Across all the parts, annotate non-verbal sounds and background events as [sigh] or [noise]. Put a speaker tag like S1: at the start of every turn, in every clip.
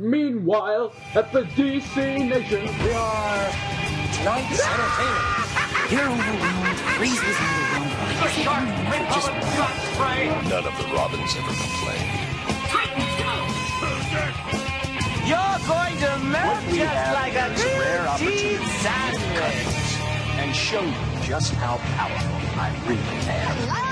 S1: Meanwhile, at the DC Nation,
S2: We are tonight's entertainment.
S3: You're overwhelmed. Freeze was underwhelmed by his own just
S4: None of the Robins ever complain.
S2: You're going to melt just like a
S5: is a rare
S2: grilled cheese sandwich.
S5: and show you just how powerful I really am.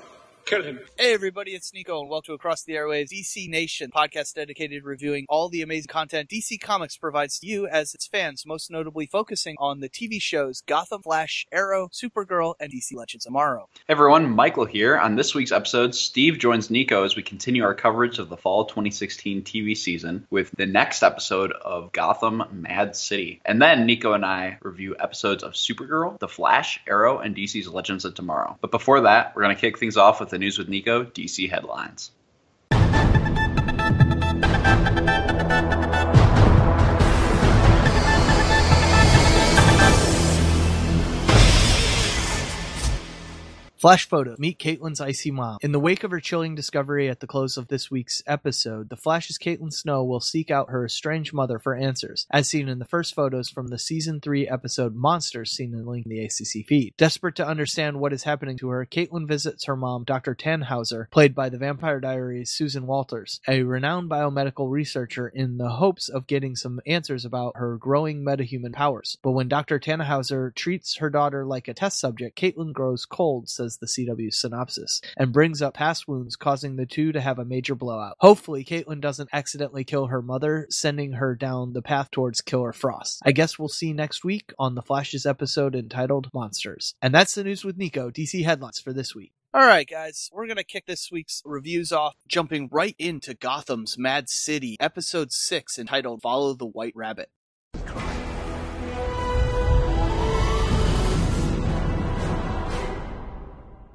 S6: Kill him.
S7: Hey everybody, it's Nico and welcome to Across the Airwaves DC Nation, podcast dedicated to reviewing all the amazing content DC Comics provides to you as its fans, most notably focusing on the TV shows Gotham, Flash, Arrow, Supergirl, and DC Legends of Tomorrow.
S8: Hey everyone, Michael here. On this week's episode, Steve joins Nico as we continue our coverage of the fall 2016 TV season with the next episode of Gotham Mad City. And then Nico and I review episodes of Supergirl, The Flash, Arrow, and DC's Legends of Tomorrow. But before that, we're going to kick things off with the news with Nico DC headlines.
S7: Flash photo. Meet Caitlin's icy mom. In the wake of her chilling discovery at the close of this week's episode, the Flash's Caitlin Snow will seek out her estranged mother for answers, as seen in the first photos from the season 3 episode Monsters seen in the link in the ACC feed. Desperate to understand what is happening to her, Caitlin visits her mom, Dr. Tannhauser, played by the Vampire Diaries' Susan Walters, a renowned biomedical researcher in the hopes of getting some answers about her growing metahuman powers. But when Dr. Tannhauser treats her daughter like a test subject, Caitlin grows cold, says the CW synopsis, and brings up past wounds, causing the two to have a major blowout. Hopefully, Caitlin doesn't accidentally kill her mother, sending her down the path towards Killer Frost. I guess we'll see next week on the Flash's episode entitled Monsters. And that's the news with Nico, DC headlines for this week. All right, guys, we're going to kick this week's reviews off, jumping right into Gotham's Mad City, episode 6, entitled Follow the White Rabbit.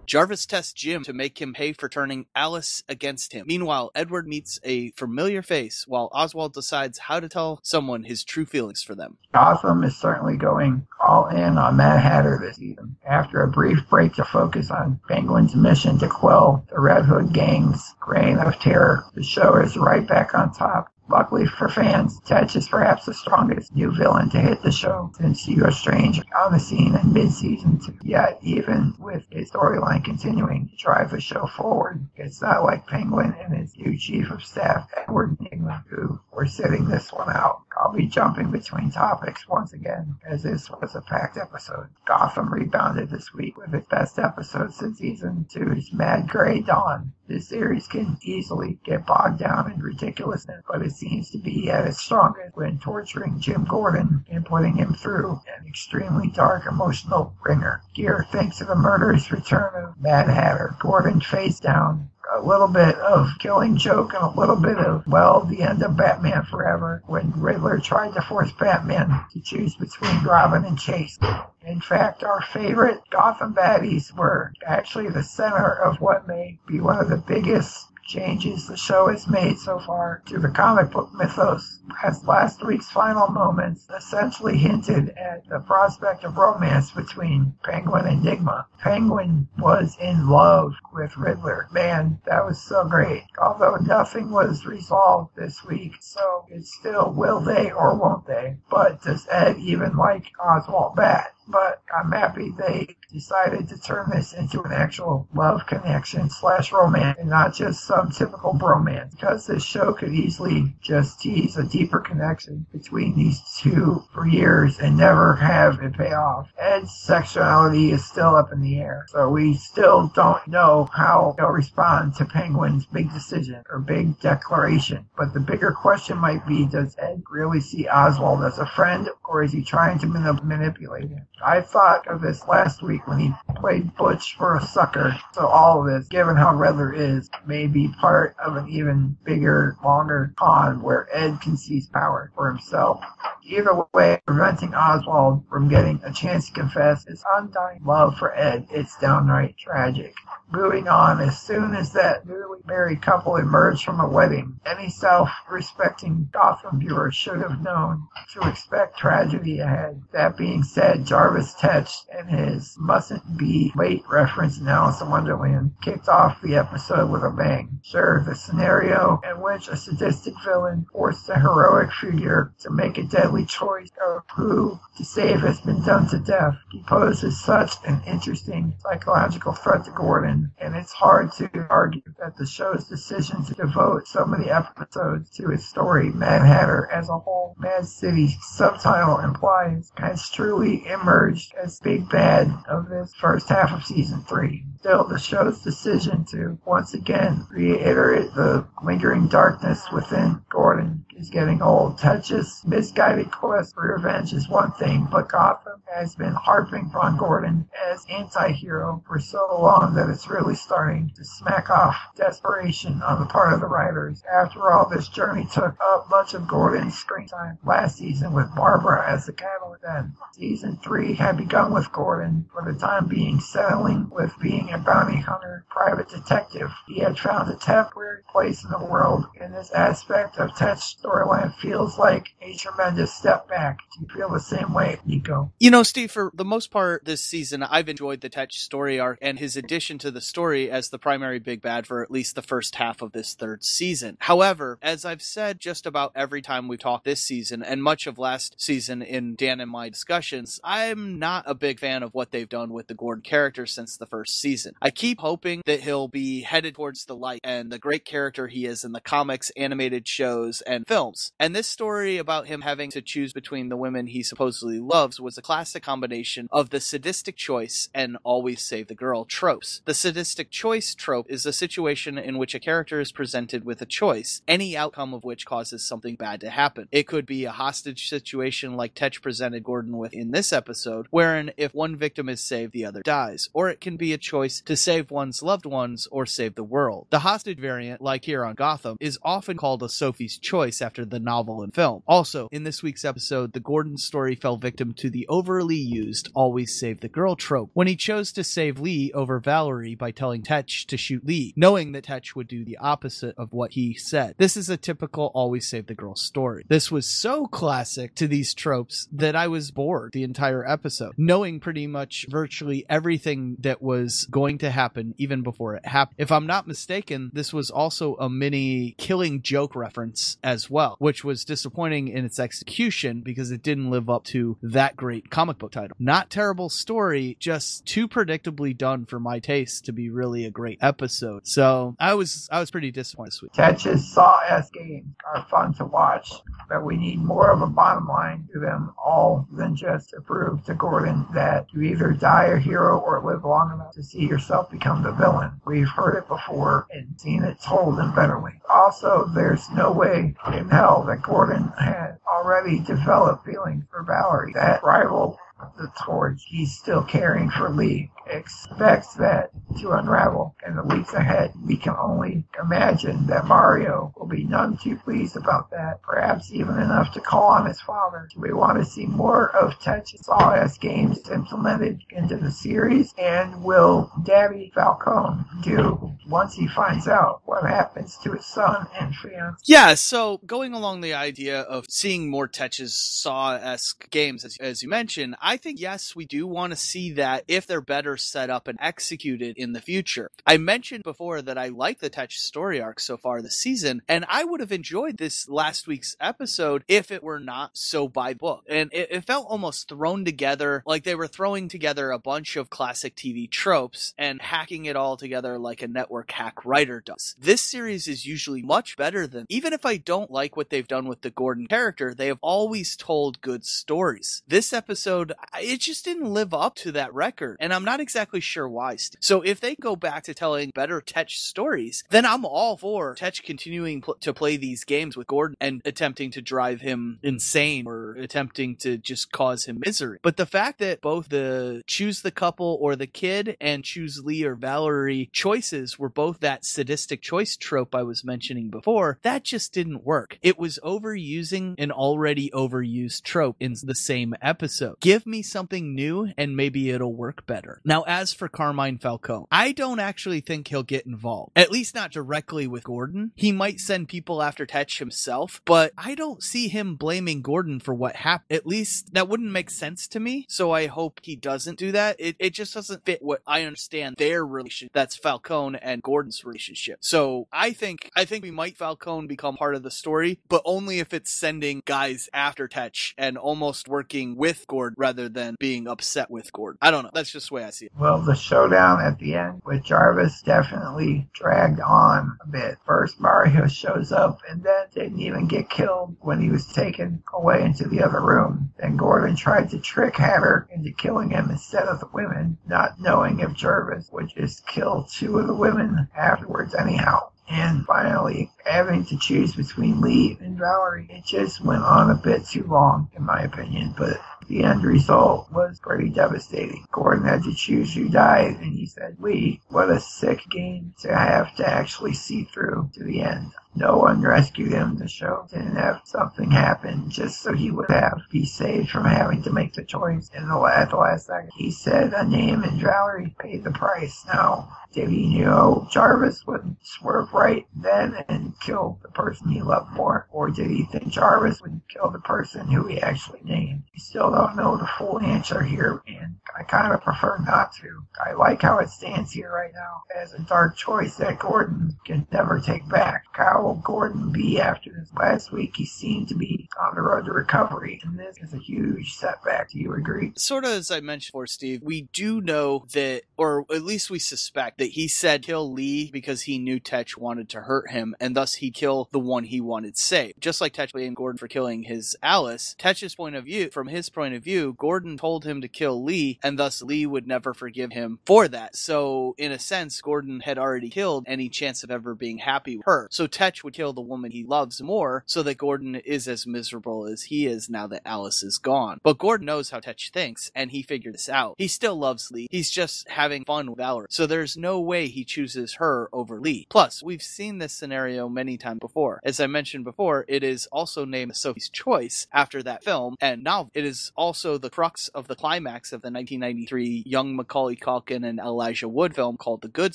S7: Jarvis tests Jim to make him pay for turning Alice against him. Meanwhile, Edward meets a familiar face while Oswald decides how to tell someone his true feelings for them.
S9: Gotham is certainly going all in on Mad Hatter this season. After a brief break to focus on Penguin's mission to quell the Red Hood gang's reign of terror, the show is right back on top. Luckily for fans, Tetch is perhaps the strongest new villain to hit the show since Hugo Strange on the scene in mid-season two. Yet, even with his storyline continuing to drive the show forward, it's not like Penguin and his new chief of staff, Edward Nigma, who were sitting this one out. I'll be jumping between topics once again, as this was a packed episode. Gotham rebounded this week with its best episode since season two's Mad Grey Dawn. This series can easily get bogged down in ridiculousness, but it seems to be at its strongest when torturing Jim Gordon and putting him through an extremely dark emotional wringer. Gear thinks of the murderous return of Mad Hatter. Gordon face down a little bit of killing joke and a little bit of, well, the end of Batman Forever when Riddler tried to force Batman to choose between Robin and Chase. In fact, our favorite Gotham baddies were actually the center of what may be one of the biggest changes the show has made so far to the comic book mythos, as last week's final moments essentially hinted at the prospect of romance between Penguin and Nigma. Penguin was in love with Riddler. Man, that was so great. Although nothing was resolved this week, so it's still will they or won't they. But does Ed even like Oswald Bat? But I'm happy they decided to turn this into an actual love connection slash romance and not just some typical bromance because this show could easily just tease a deeper connection between these two for years and never have it pay off. Ed's sexuality is still up in the air, so we still don't know how he'll respond to Penguin's big decision or big declaration. But the bigger question might be, does Ed really see Oswald as a friend or is he trying to manip- manipulate him? I thought of this last week when he played Butch for a sucker. So all of this, given how Riddler is, may be part of an even bigger, longer con where Ed can seize power for himself. Either way, preventing Oswald from getting a chance to confess his undying love for Ed, it's downright tragic. Moving on, as soon as that newly married couple emerged from a wedding, any self-respecting Gotham viewer should have known to expect tragedy ahead. That being said, Jarvis Tetch and his mustn't be late reference in Alice in Wonderland kicked off the episode with a bang. Sure, the scenario in which a sadistic villain forced a heroic figure to make a deadly choice of who to save has been done to death. He poses such an interesting psychological threat to Gordon, and it's hard to argue that the show's decision to devote so many episodes to its story, Mad Hatter, as a whole, Mad City subtitle implies, has truly emerged as big bad of this first half of season three. Still, the show's decision to once again reiterate the lingering darkness within Gordon is getting old. Tetch's, misguided quest for revenge is one thing, but Gotham has been harping on Gordon as anti-hero for so long that it's really starting to smack off desperation on the part of the writers. After all, this journey took up much of Gordon's screen time last season with Barbara as the catalyst. Then season three had begun with Gordon for the time being settling with being a bounty hunter, private detective. He had found a temporary place in the world, in this aspect of Tetch's storyline feels like a tremendous step back. Do you feel the same way, Nico?
S7: You know, Steve, for the most part this season, I've enjoyed the Tetch story arc and his addition to the story as the primary big bad for at least the first half of this third season. However, as I've said just about every time we've talked this season and much of last season in Dan and my discussions, I'm not a big fan of what they've done with the Gordon character since the first season. I keep hoping that he'll be headed towards the light and the great character he is in the comics, animated shows, and films. And this story about him having to choose between the women he supposedly loves was a classic combination of the sadistic choice and always save the girl tropes. The sadistic choice trope is a situation in which a character is presented with a choice, any outcome of which causes something bad to happen. It could be a hostage situation like Tetch presented Gordon with in this episode, wherein if one victim is saved, the other dies. Or it can be a choice to save one's loved ones or save the world. The hostage variant, like here on Gotham, is often called a Sophie's Choice after the novel and film. Also, in this week's episode, the Gordon story fell victim to the overly used always save the girl trope when he chose to save Lee over Valerie by telling Tetch to shoot Lee, knowing that Tetch would do the opposite of what he said. This is a typical always save the girl story. This was so classic to these tropes that I was bored the entire episode, knowing pretty much virtually everything that was going to happen even before it happened. If I'm not mistaken, this was also a mini killing joke reference as well, which was disappointing in its execution because it didn't live up to that great comic book title. Not terrible story, just too predictably done for my taste to be really a great episode. So I was I was pretty disappointed this week.
S9: Tetch's Saw-esque games are fun to watch, but we need more of a bottom line to them all than just to prove to Gordon that you either die a hero or live long enough to see yourself become the villain. We've heard it before and seen it told in better ways. Also, there's no way in hell that Gordon had already developed feelings for Valerie. That rival the torch he's still carrying for Lee expects that to unravel in the weeks ahead. We can only imagine that Mario will be none too pleased about that, perhaps even enough to call on his father. We want to see more of Tetch's Saw-esque games implemented into the series? And will Daddy Falcone do once he finds out what happens to his son and fiance?
S7: Yeah, so going along the idea of seeing more Tetch's Saw-esque games, as, as you mentioned, I think yes, we do want to see that if they're better set up and executed in the future. I mentioned before that I like the Tetch story arc so far this season, and I would have enjoyed this last week's episode if it were not so by book. And it, it felt almost thrown together like they were throwing together a bunch of classic TV tropes and hacking it all together like a network hack writer does. This series is usually much better than, even if I don't like what they've done with the Gordon character, they have always told good stories. This episode, it just didn't live up to that record, and I'm not exactly sure why. Steve. So if they go back to telling better Tetch stories, then I'm all for Tetch continuing pl- to play these games with Gordon and attempting to drive him insane or attempting to just cause him misery. But the fact that both the choose the couple or the kid and choose Lee or Valerie choices were both that sadistic choice trope I was mentioning before, that just didn't work. It was overusing an already overused trope in the same episode. Give me something new and maybe it'll work better. Now, as for Carmine Falcone, I don't actually think he'll get involved, at least not directly with Gordon. He might send people after Tetch himself, but I don't see him blaming Gordon for what happened. At least that wouldn't make sense to me. So I hope he doesn't do that. It, it just doesn't fit what I understand their relationship. That's Falcone and Gordon's relationship. So I think, I think we might Falcone become part of the story, but only if it's sending guys after Tetch and almost working with Gordon rather than being upset with Gordon. I don't know. That's just the way I see it.
S9: Well, the showdown at the end with Jarvis definitely dragged on a bit. First, Mario shows up and then didn't even get killed when he was taken away into the other room. Then Gordon tried to trick Hatter into killing him instead of the women, not knowing if Jarvis would just kill two of the women afterwards anyhow. And finally, having to choose between Lee and Valerie, it just went on a bit too long, in my opinion. But the end result was pretty devastating. Gordon had to choose who died, and he said, Lee, what a sick game to have to actually see through to the end. No one rescued him. The show didn't have something happen just so he would have be saved from having to make the choice in the at the last second. He said a name and Valerie paid the price. Now, did he know Jarvis would swerve right then and kill the person he loved more? Or did he think Jarvis would kill the person who he actually named? We still don't know the full answer here, and I kind of prefer not to. I like how it stands here right now as a dark choice that Gordon can never take back. How will Gordon be after this? Last week he seemed to be on the road to recovery, and this is a huge setback. Do you agree?
S7: Sort of as I mentioned before, Steve, we do know that, or at least we suspect that he said kill Lee because he knew Tetch wanted to hurt him, and thus he'd kill the one he wanted saved. Just like Tetch blamed Gordon for killing his Alice, Tetch's point of view, from his point of view, Gordon told him to kill Lee, and thus Lee would never forgive him for that. So, in a sense, Gordon had already killed any chance of ever being happy with her. So Tetch would kill the woman he loves more so that Gordon is as miserable as he is now that Alice is gone. But Gordon knows how Tetch thinks, and he figured this out. He still loves Lee. He's just having fun with Valerie. So there's no way he chooses her over Lee. Plus, we've seen this scenario many times before. As I mentioned before, it is also named Sophie's Choice after that film, and now it is also the crux of the climax of the 1993 young Macaulay Culkin and Elijah Wood film called The Good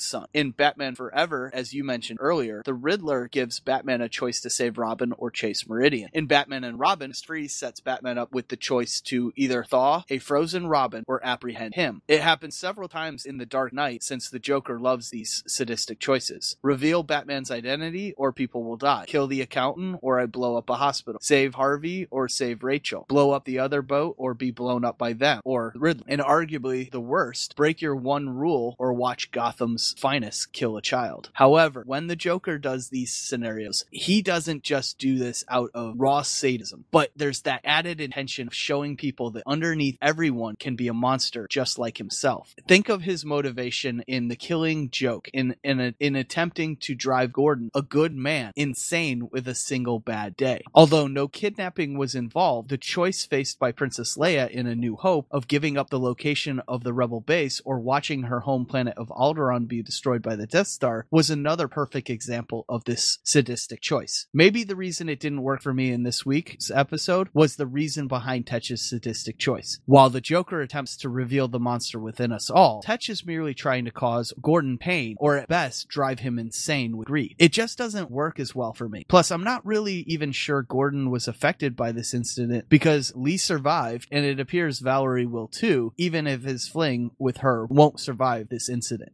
S7: Son. In Batman Forever, as you mentioned earlier, the Riddler gives Batman a choice to save Robin or chase Meridian. In Batman and Robin, Freeze sets Batman up with the choice to either thaw a frozen Robin or apprehend him. It happens several times in The Dark Knight since the Joker loves these sadistic choices. Reveal Batman's identity or people will die. Kill the accountant or I blow up a hospital. Save Harvey or save Rachel. Blow up the other boat or be blown up by them or Riddler. And arguably the worst, break your one rule or watch Gotham's finest kill a child. However, when the Joker does these scenarios, he doesn't just do this out of raw sadism, but there's that added intention of showing people that underneath everyone can be a monster just like himself. Think of his motivation in the killing joke, in in, a, in attempting to drive Gordon, a good man, insane with a single bad day. Although no kidnapping was involved, the choice faced by Princess Leia in A New Hope of giving up the location of the rebel base or watching her home planet of Alderaan be destroyed by the Death Star was another perfect example of this sadistic choice. Maybe the reason it didn't work for me in this week's episode was the reason behind Tetch's sadistic choice. While the Joker attempts to reveal the monster within us all, Tetch is merely trying to cause Gordon pain or at best drive him insane with greed. It just doesn't work as well for me. Plus, I'm not really even sure Gordon was affected by this incident because Lee survived and it appears Valerie will too, even if his fling with her won't survive this incident.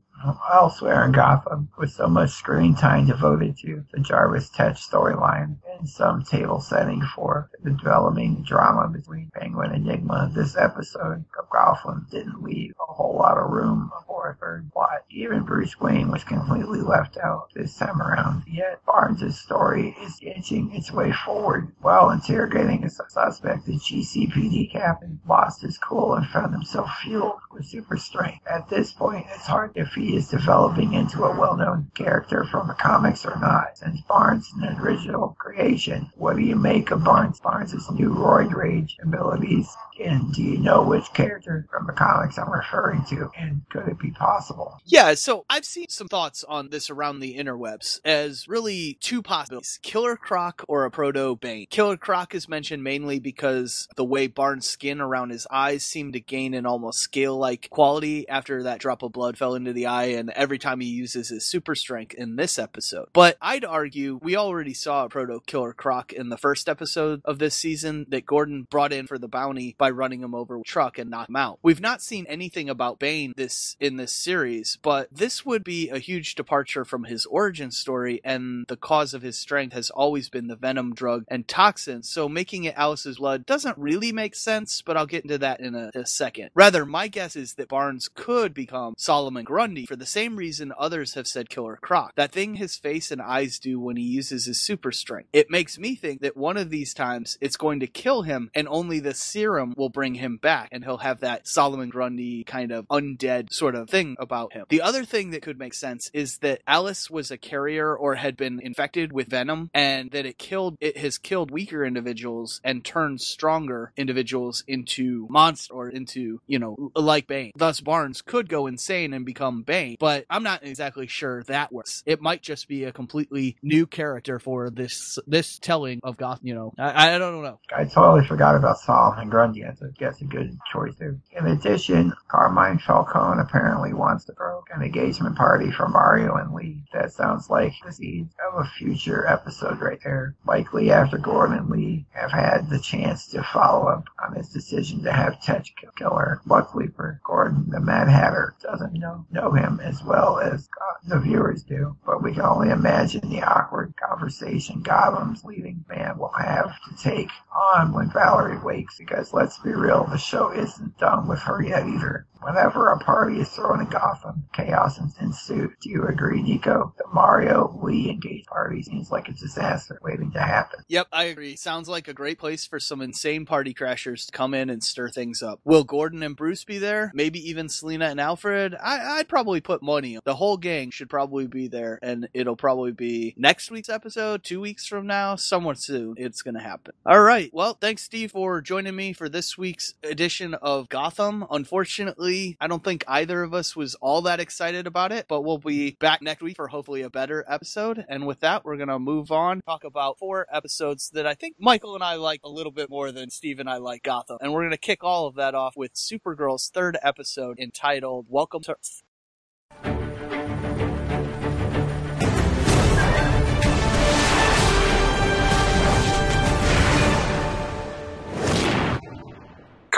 S9: Elsewhere in Gotham, with so much screen time devoted to the Jarvis Tetch storyline and some table setting for the developing drama between Penguin and Nigma, this episode of Gotham didn't leave a whole lot of room for a third plot. Even Bruce Wayne was completely left out this time around. Yet Barnes' story is inching its way forward. While interrogating a suspect, the GCPD captain lost his cool and found himself fueled with super strength. At this point, it's hard if is developing into a well-known character from the comics or not. Since Barnes is an original creation, what do you make of Barnes? Barnes' new roid rage abilities and do you know which character from the comics I'm referring to? And could it be possible?
S7: Yeah, so I've seen some thoughts on this around the interwebs as really two possibilities Killer Croc or a Proto Bane. Killer Croc is mentioned mainly because the way Barnes' skin around his eyes seemed to gain an almost scale like quality after that drop of blood fell into the eye, and every time he uses his super strength in this episode. But I'd argue we already saw a Proto Killer Croc in the first episode of this season that Gordon brought in for the bounty by running him over a truck and knock him out. We've not seen anything about Bane this in this series, but this would be a huge departure from his origin story and the cause of his strength has always been the venom drug and toxin. So making it Alice's blood doesn't really make sense, but I'll get into that in a, a second. Rather, my guess is that Barnes could become Solomon Grundy for the same reason others have said Killer Croc. That thing his face and eyes do when he uses his super strength. It makes me think that one of these times it's going to kill him and only the serum will bring him back and he'll have that Solomon Grundy kind of undead sort of thing about him. The other thing that could make sense is that Alice was a carrier or had been infected with venom and that it killed it has killed weaker individuals and turned stronger individuals into monster or into, you know, like Bane. Thus Barnes could go insane and become Bane, but I'm not exactly sure that works. It might just be a completely new character for this this telling of Goth, you know. I, I don't know.
S9: I totally forgot about Solomon Grundy. That's a, that's a good choice there. In addition, Carmine Falcone apparently wants to throw an engagement party for Mario and Lee. That sounds like the seeds of a future episode right there. Likely after Gordon and Lee have had the chance to follow up on his decision to have Tetch Killer. Luckily for Gordon, the Mad Hatter doesn't know, know him as well as the viewers do, but we can only imagine the awkward conversation Gotham's leading man will have to take on when Valerie wakes because let's be real, the show isn't done with her yet either. Whenever a party is thrown in Gotham, chaos ensues. Do you agree, Nico? The Mario Lee engaged party seems like a disaster waiting to happen.
S7: Yep, I agree. Sounds like a great place for some insane party crashers to come in and stir things up. Will Gordon and Bruce be there? Maybe even Selina and Alfred? I- I'd probably put money. The whole gang should probably be there, and it'll probably be next week's episode, two weeks from now, somewhat soon. It's gonna happen. All right. Well, thanks, Steve, for joining me for this week's edition of Gotham. Unfortunately, I don't think either of us was all that excited about it, but we'll be back next week for hopefully a better episode. And with that, we're going to move on, talk about four episodes that I think Michael and I like a little bit more than Steve and I like Gotham. And we're going to kick all of that off with Supergirl's third episode entitled Welcome to Earth.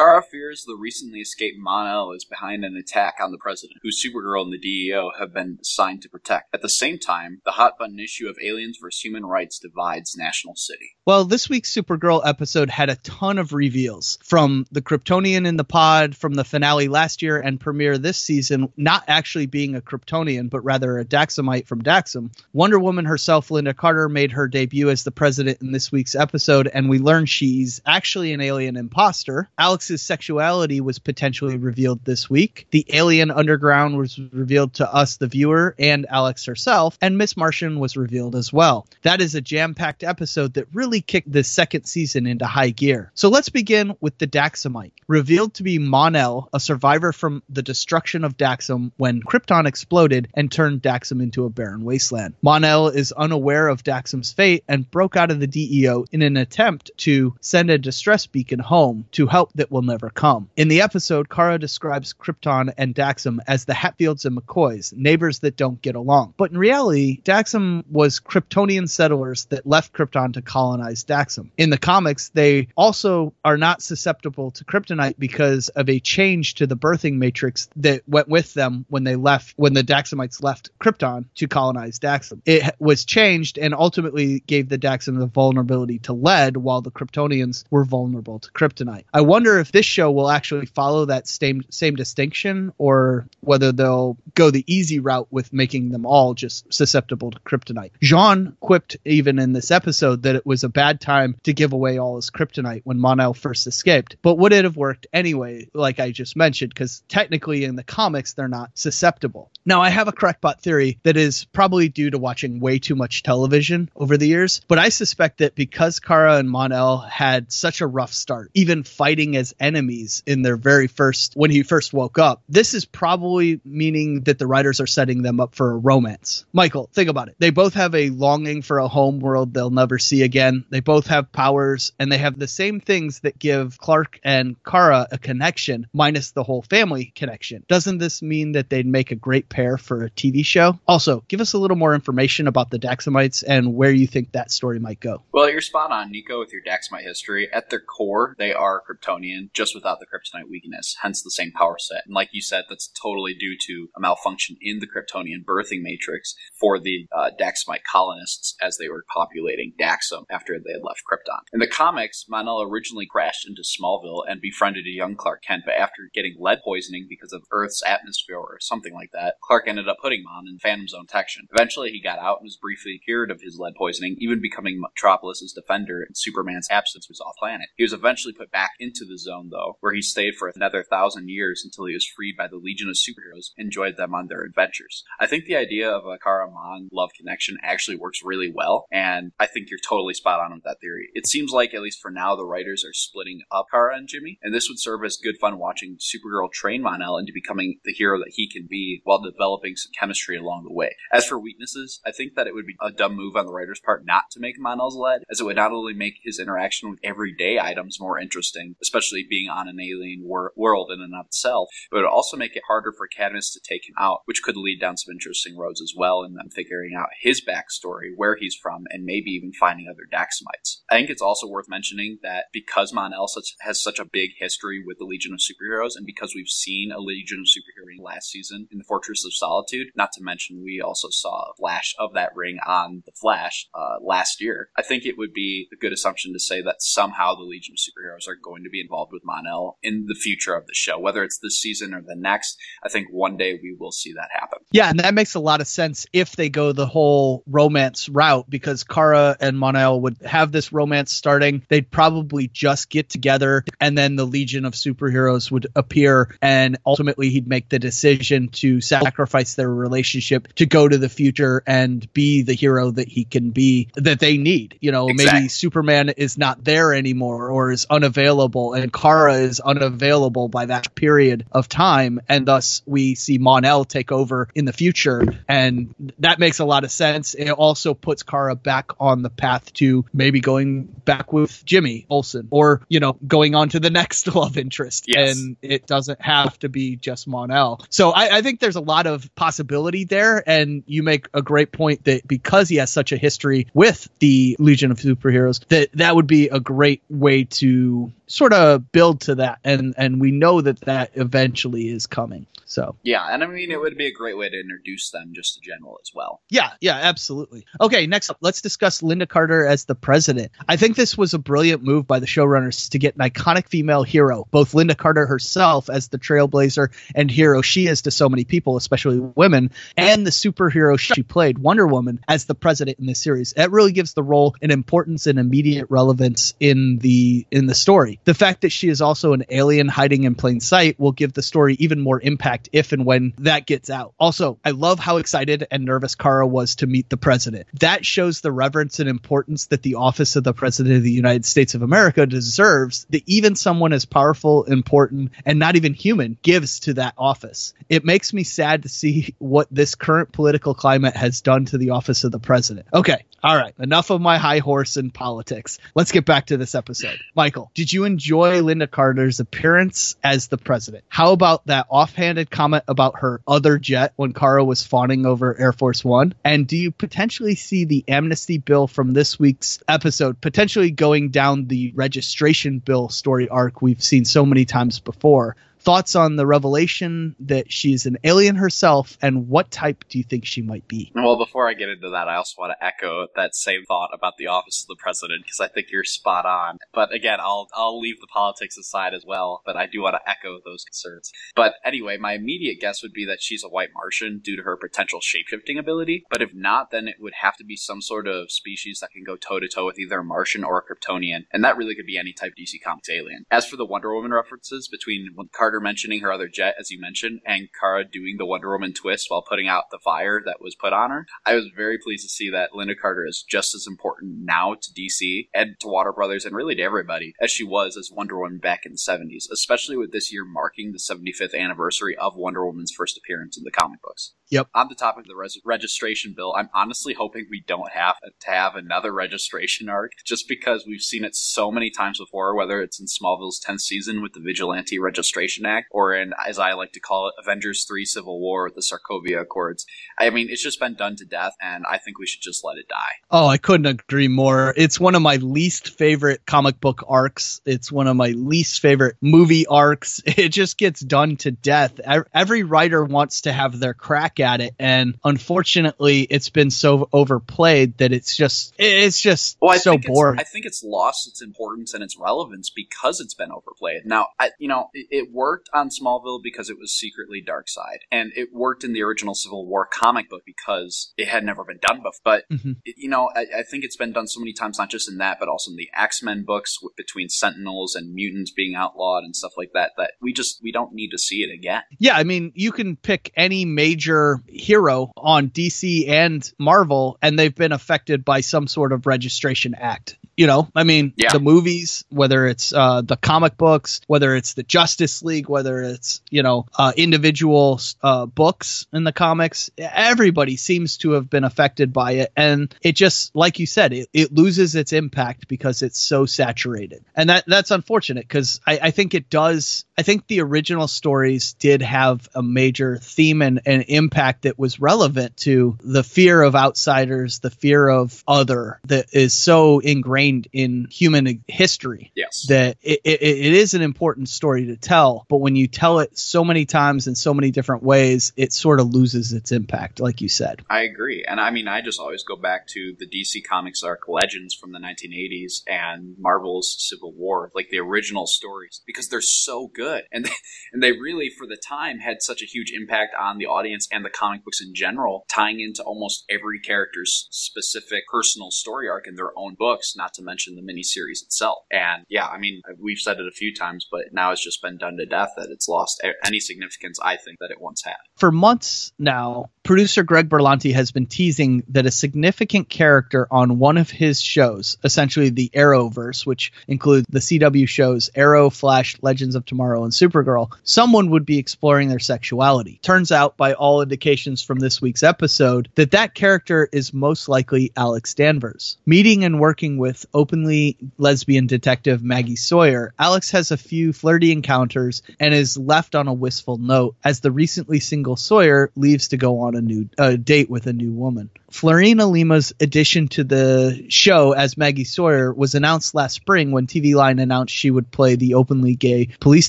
S8: Kara fears the recently escaped Mon-El is behind an attack on the president, who Supergirl and the DEO have been assigned to protect. At the same time, the hot button issue of Aliens vs. Human Rights divides National City.
S7: Well, this week's Supergirl episode had a ton of reveals from the Kryptonian in the pod from the finale last year and premiere this season, not actually being a Kryptonian, but rather a Daxamite from Daxam. Wonder Woman herself, Lynda Carter, made her debut as the president in this week's episode, and we learned she's actually an alien imposter. Alex's sexuality was potentially revealed this week. The alien underground was revealed to us, the viewer, and Alex herself, and Miss Martian was revealed as well. That is a jam packed episode that really kicked the second season into high gear. So let's begin with the Daxamite. Revealed to be Mon-El, a survivor from the destruction of Daxam when Krypton exploded and turned Daxam into a barren wasteland. Mon-El is unaware of Daxam's fate and broke out of the DEO in an attempt to send a distress beacon home to help that will never come. In the episode, Kara describes Krypton and Daxam as the Hatfields and McCoys, neighbors that don't get along. But in reality, Daxam was Kryptonian settlers that left Krypton to colonize Daxam. In the comics, they also are not susceptible to kryptonite because of a change to the birthing matrix that went with them when they left, when the Daxamites left Krypton to colonize Daxam. It was changed and ultimately gave the Daxam the vulnerability to lead while the Kryptonians were vulnerable to kryptonite. I wonder if this show will actually follow that same same distinction or whether they'll go the easy route with making them all just susceptible to kryptonite. J'onn quipped even in this episode that it was a bad time to give away all his kryptonite when Mon-El first escaped. But would it have worked anyway, like I just mentioned, because technically in the comics they're not susceptible. Now I have a crackpot theory that is probably due to watching way too much television over the years, but I suspect that because Kara and Mon-El had such a rough start, even fighting as enemies in their very first when he first woke up, this is probably meaning that the writers are setting them up for a romance. Michael, think about it. They both have a longing for a home world they'll never see again. They both have powers and they have the same things that give Clark and Kara a connection minus the whole family connection. Doesn't this mean that they'd make a great pair for a TV show? Also, give us a little more information about the Daxamites and where you think that story might go.
S8: Well, you're spot on, Nico, with your Daxamite history. At their core, they are Kryptonian, just without the kryptonite weakness, hence the same power set. And like you said, that's totally due to a malfunction in the Kryptonian birthing matrix for the uh, Daxamite colonists as they were populating Daxam after they had left Krypton. In the comics, Mon-El originally crashed into Smallville and befriended a young Clark Kent, but after getting lead poisoning because of Earth's atmosphere or something like that, Clark ended up putting Mon in Phantom Zone protection. Eventually, he got out and was briefly cured of his lead poisoning, even becoming Metropolis's defender in Superman's absence was off planet. He was eventually put back into the zone, though, where he stayed for another thousand years until he was freed by the Legion of Superheroes and joined them on their adventures. I think the idea of a Kara Mon love connection actually works really well, and I think you're totally spot on with that theory. It seems like, at least for now, the writers are splitting up Kara and Jimmy, and this would serve as good fun watching Supergirl train Mon-El into becoming the hero that he can be while developing some chemistry along the way. As for weaknesses, I think that it would be a dumb move on the writer's part not to make Mon-El's lead, as it would not only make his interaction with everyday items more interesting, especially being on an alien wor- world in and of itself, but it would also make it harder for Cadmus to take him out, which could lead down some interesting roads as well in them figuring out his backstory, where he's from, and maybe even finding other Daxamites. I think it's also worth mentioning that because Mon-El such, has such a big history with the Legion of Superheroes, and because we've seen a Legion of Superheroes last season in the Fortress of Solitude, not to mention we also saw a flash of that ring on the Flash uh, last year, I think it would be a good assumption to say that somehow the Legion of Superheroes are going to be involved with Mon-El in the future of the show, whether it's this season or the next. I think one day we will see that happen.
S7: Yeah, and that makes a lot of sense if they go the whole romance route because Kara and Mon-El would have this romance starting. They'd probably just get together and then the Legion of Superheroes would appear and ultimately he'd make the decision to sacrifice their relationship to go to the future and be the hero that he can be that they need. You know,
S8: Exactly.
S7: maybe Superman is not there anymore or is unavailable and Kara is unavailable by that period of time and thus we see Mon-El take over in the future and that makes a lot of sense. It also puts Kara back on the path to maybe going back with Jimmy Olsen or, you know, going on to the [laughs] next love interest.
S8: Yes.
S7: And it doesn't have to be just Mon-El. So I, I think there's a lot of possibility there. And you make a great point that because he has such a history with the Legion of Superheroes, that that would be a great way to sort of build to that. And, and we know that that eventually is coming. So
S8: Yeah, and I mean, it would be a great way to introduce them just in general as well.
S7: yeah, yeah, absolutely. Okay, next up, let's discuss Lynda Carter as the president. I think this was a brilliant move by the showrunners to get an iconic female hero, both Lynda Carter herself as the trailblazer and hero she is to so many people, especially women, and the superhero she played, Wonder Woman, as the president in this series. That really gives the role an importance and immediate relevance in the in the story. The fact that she is also an alien hiding in plain sight will give the story even more impact if and when that gets out. Also, I love how excited and nervous Kara was to meet the president. That shows the reverence and importance that the office of the president of the United States of America deserves that even someone as powerful, important, and not even human gives to that office. It makes me sad to see what this current political climate has done to the office of the president. Okay, all right, enough of my high horse in politics. Let's get back to this episode. Michael, did you enjoy Lynda Carter's appearance as the president? How about that offhanded comment about her other jet when Kara was fawning over Air Force One? And do you potentially see the amnesty bill from this week's episode potentially going down the registration bill story arc we've seen so many times before? Thoughts on the revelation that she's an alien herself, and what type do you think she might be?
S8: Well, before I get into that, I also want to echo that same thought about the office of the president because I think you're spot on. But again, I'll I'll leave the politics aside as well, but I do want to echo those concerns. But anyway, my immediate guess would be that she's a white Martian due to her potential shapeshifting ability. But if not, then it would have to be some sort of species that can go toe to toe with either a Martian or a Kryptonian, and that really could be any type DC Comics alien. As for the Wonder Woman references between Carter mentioning her other jet, as you mentioned, and Kara doing the Wonder Woman twist while putting out the fire that was put on her, I was very pleased to see that Lynda Carter is just as important now to DC and to Warner Brothers and really to everybody as she was as Wonder Woman back in the 70s, especially with this year marking the 75th anniversary of Wonder Woman's first appearance in the comic books.
S7: Yep.
S8: On the topic of the res- registration bill, I'm honestly hoping we don't have to have another registration arc just because we've seen it so many times before, whether it's in Smallville's 10th season with the Vigilante Registration Act or in, as I like to call it, Avengers 3 Civil War with the Sokovia Accords. I mean, it's just been done to death, and I think we should just let it die.
S7: Oh, I couldn't agree more. It's one of my least favorite comic book arcs. It's one of my least favorite movie arcs. [laughs] It just gets done to death. Every writer wants to have their crack at it, and unfortunately, it's been so overplayed that it's just it's just
S8: well,
S7: so boring.
S8: I think it's lost its importance and its relevance because it's been overplayed. Now, I, you know, it, it worked on Smallville because it was secretly Darkseid, and it worked in the original Civil War comic book because it had never been done before. But
S7: Mhm.
S8: it- you know, I, I think it's been done so many times, not just in that, but also in the X Men books between Sentinels and mutants being outlawed and stuff like that. That we just we don't need to see it again.
S7: Yeah, I mean, you can pick any major hero on DC and Marvel, and they've been affected by some sort of registration act. You know, I mean,
S8: Yeah.
S7: the movies, whether it's uh, the comic books, whether it's the Justice League, whether it's, you know, uh, individual uh, books in the comics, everybody seems to have been affected by it. And it just, like you said, it, it loses its impact because it's so saturated. And that that's unfortunate because I, I think it does. I think the original stories did have a major theme and, and impact that was relevant to the fear of outsiders, the fear of other that is so ingrained in human history
S8: Yes.
S7: that it, it, it is an important story to tell. But when you tell it so many times in so many different ways, it sort of loses its impact, like you said.
S8: I agree. And I mean, I just always go back to the DC Comics arc Legends from the 1980s and Marvel's Civil War, like the original stories, because they're so good. And they, and they really, for the time, had such a huge impact on the audience and the comic books in general, tying into almost every character's specific personal story arc in their own books, not to mention the miniseries itself. And yeah, I mean, we've said it a few times, but now it's just been done to death that it's lost any significance, I think, that it once had.
S7: For months now, producer Greg Berlanti has been teasing that a significant character on one of his shows, essentially the Arrowverse, which includes the CW shows Arrow, Flash, Legends of Tomorrow, and Supergirl, someone would be exploring their sexuality. Turns out, by all indications from this week's episode, that that character is most likely Alex Danvers. Meeting and working with openly lesbian detective Maggie Sawyer, Alex has a few flirty encounters and is left on a wistful note as the recently single Sawyer leaves to go on a new uh, date with a new woman. Floriana Lima's addition to the show as Maggie Sawyer was announced last spring when TV Line announced she would play the openly gay police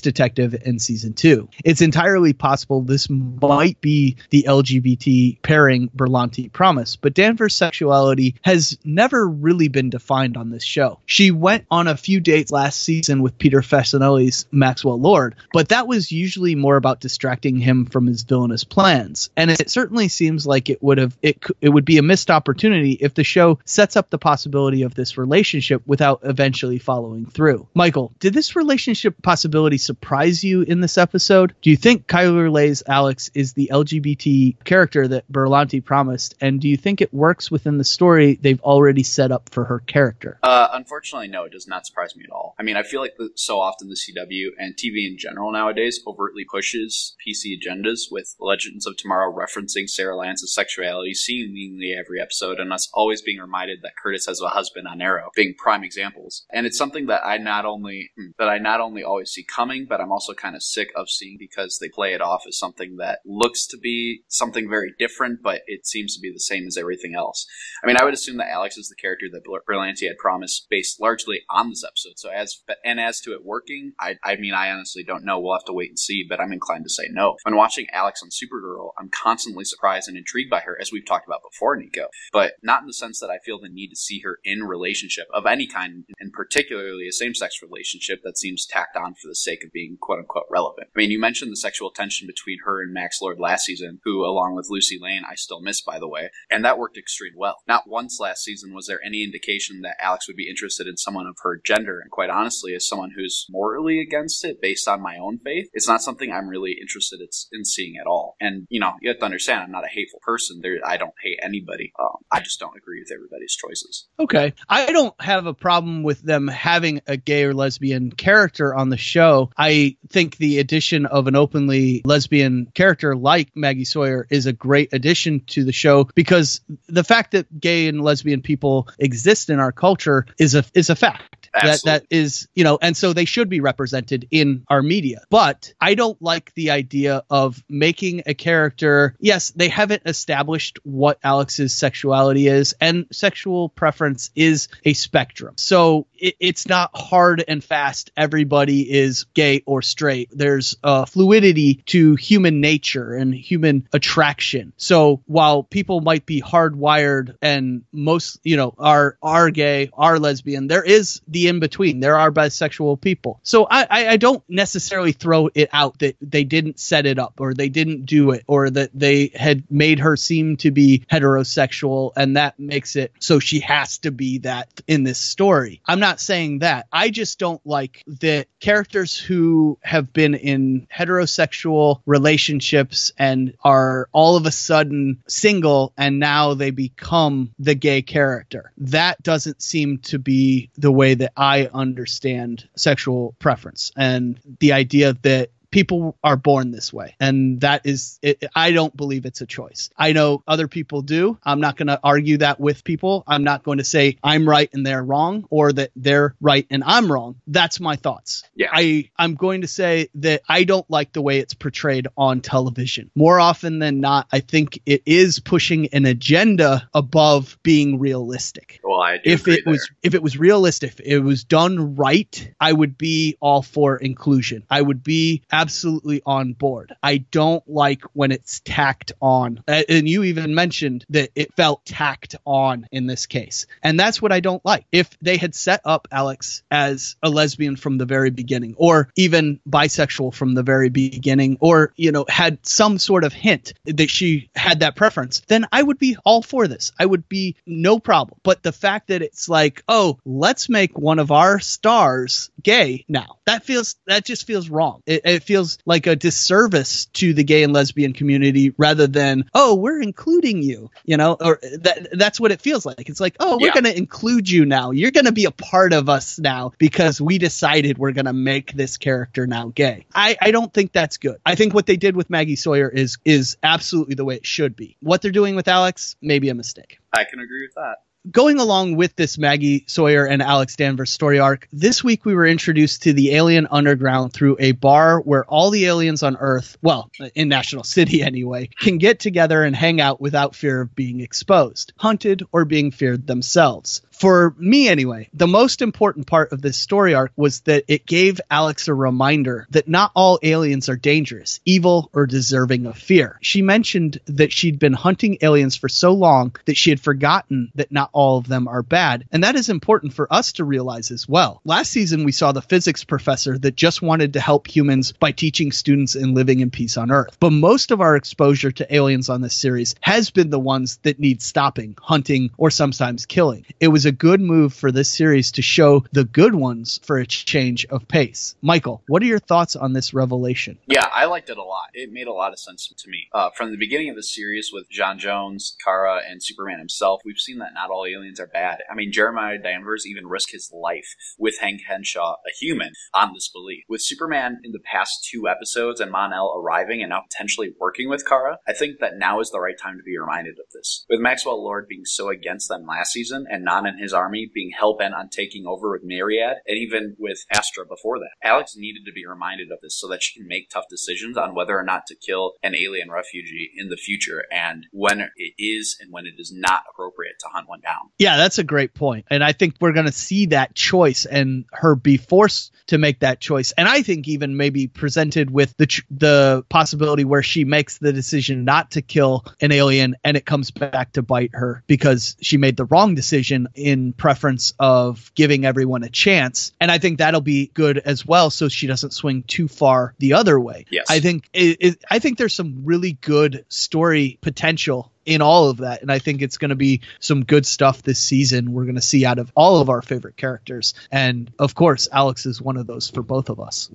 S7: detective in season two. It's entirely possible this might be the LGBT pairing Berlanti promised, but Danvers' sexuality has never really been defined on this show. She went on a few dates last season with Peter Facinelli's Maxwell Lord, but that was usually more about distracting him from his villainous plans. And it certainly seems like it would have it it would be a missed opportunity if the show sets up the possibility of this relationship without eventually following through. Michael, did this relationship possibility surprise you in this episode? Do you think Chyler Leigh's Alex is the LGBT character that Berlanti promised? And do you think it works within the story they've already set up for her character?
S8: Uh, unfortunately, no, it does not surprise me at all. I mean, I feel like the, so often the CW and TV in general nowadays overtly pushes PC agendas with Legends of Tomorrow referencing Sara Lance's sexuality seemingly constantly every episode, and us always being reminded that Curtis has a husband on Arrow, being prime examples. And it's something that I not only hmm, that I not only always see coming, but I'm also kind of sick of seeing because they play it off as something that looks to be something very different, but it seems to be the same as everything else. I mean, I would assume that Alex is the character that Berlanti had promised, based largely on this episode. So as and as to it working, I, I mean, I honestly don't know. We'll have to wait and see, but I'm inclined to say no. When watching Alex on Supergirl, I'm constantly surprised and intrigued by her, as we've talked about before, Nico. But not in the sense that I feel the need to see her in relationship of any kind, and particularly a same-sex relationship that seems tacked on for the sake of being quote unquote relevant. I mean, you mentioned the sexual tension between her and Max Lord last season, who, along with Lucy Lane, I still miss, by the way, and that worked extremely well. Not once last season was there any indication that Alex would be interested in someone of her gender, and quite honestly, as someone who's morally against it based on my own faith, it's not something I'm really interested in seeing at all. And, you know, you have to understand, I'm not a hateful person. There, I don't hate anybody. Um, I just don't agree with everybody's choices.
S7: Okay. I don't have a problem with them having a gay or lesbian character on the show. I think the addition of an openly lesbian character like Maggie Sawyer is a great addition to the show because the fact that gay and lesbian people exist in our culture is a is a fact. That that is, you know, and so they should be represented in our media. But I don't like the idea of making a character. Yes, they haven't established what Alex's sexuality is, and sexual preference is a spectrum. So it, it's not hard and fast. Everybody is gay or straight. There's a fluidity to human nature and human attraction. So while people might be hardwired and most, you know, are are gay, are lesbian, there is the in between. There are bisexual people. So I, I, I don't necessarily throw it out that they didn't set it up or they didn't do it or that they had made her seem to be heterosexual and that makes it so she has to be that in this story. I'm not saying that. I just don't like that characters who have been in heterosexual relationships and are all of a sudden single and now they become the gay character. That doesn't seem to be the way that I understand sexual preference. And the idea that people are born this way. And that is it, i don't believe it's a choice. I know other people do. I'm not going to argue that with people. I'm not going to say i'm right and they're wrong or that they're right and i'm wrong. That's my thoughts.
S8: Yeah.
S7: I i'm going to say that i don't like the way it's portrayed on television. More often than not i think it is pushing an agenda above being realistic.
S8: Well I do
S7: if it
S8: there.
S7: was if it was realistic if it was done right i would be all for inclusion. I would be absolutely on board. I don't like when it's tacked on. And you even mentioned that it felt tacked on in this case. And that's what I don't like. If they had set up Alex as a lesbian from the very beginning, or even bisexual from the very beginning, or, you know, had some sort of hint that she had that preference, then I would be all for this. I would be no problem. But the fact that it's like, oh, let's make one of our stars gay now, that feels, that just feels wrong. It, it feels like a disservice to the gay and lesbian community rather than, oh, we're including you, you know, or that that's what it feels like. It's like, oh, we're
S8: Yeah.
S7: going to include you now. You're going to be a part of us now because we decided we're going to make this character now gay. I, I don't think that's good. I think what they did with Maggie Sawyer is is absolutely the way it should be. What they're doing with Alex, maybe a mistake
S8: I can agree with that.
S7: Going along with this Maggie Sawyer and Alex Danvers story arc, this week we were introduced to the alien underground through a bar where all the aliens on Earth, well, in National City [laughs] anyway, can get together and hang out without fear of being exposed, hunted, or being feared themselves. For me, anyway, the most important part of this story arc was that it gave Alex a reminder that not all aliens are dangerous, evil, or deserving of fear. She mentioned that she'd been hunting aliens for so long that she had forgotten that not all of them are bad, and that is important for us to realize as well. Last season, we saw the physics professor that just wanted to help humans by teaching students and living in peace on Earth. But most of our exposure to aliens on this series has been the ones that need stopping, hunting, or sometimes killing. It was a good move for this series to show the good ones for a change of pace. Michael, what are your thoughts on this revelation?
S8: Yeah, I liked it a lot. It made a lot of sense to me. Uh, from the beginning of the series with J'onn J'onzz, Kara, and Superman himself, we've seen that not all aliens are bad. I mean, Jeremiah Danvers even risked his life with Hank Henshaw, a human, on this belief. With Superman in the past two episodes and Mon-El arriving and now potentially working with Kara, I think that now is the right time to be reminded of this. With Maxwell Lord being so against them last season and Non and his army being hell bent on taking over with Myriad, and even with Astra before that, Alex needed to be reminded of this so that she can make tough decisions on whether or not to kill an alien refugee in the future and when it is and when it is not appropriate to hunt one down.
S7: Yeah, that's a great point. And I think we're going to see that choice and her be forced to make that choice. And I think even maybe presented with the ch- the possibility where she makes the decision not to kill an alien and it comes back to bite her because she made the wrong decision in preference of giving everyone a chance. And I think that'll be good as well so she doesn't swing too far the other way.
S8: Yes.
S7: I think it, it, I think there's some really good story potential in all of that. And I think it's going to be some good stuff this season. We're going to see out of all of our favorite characters. And of course, Alex is one of those for both of us.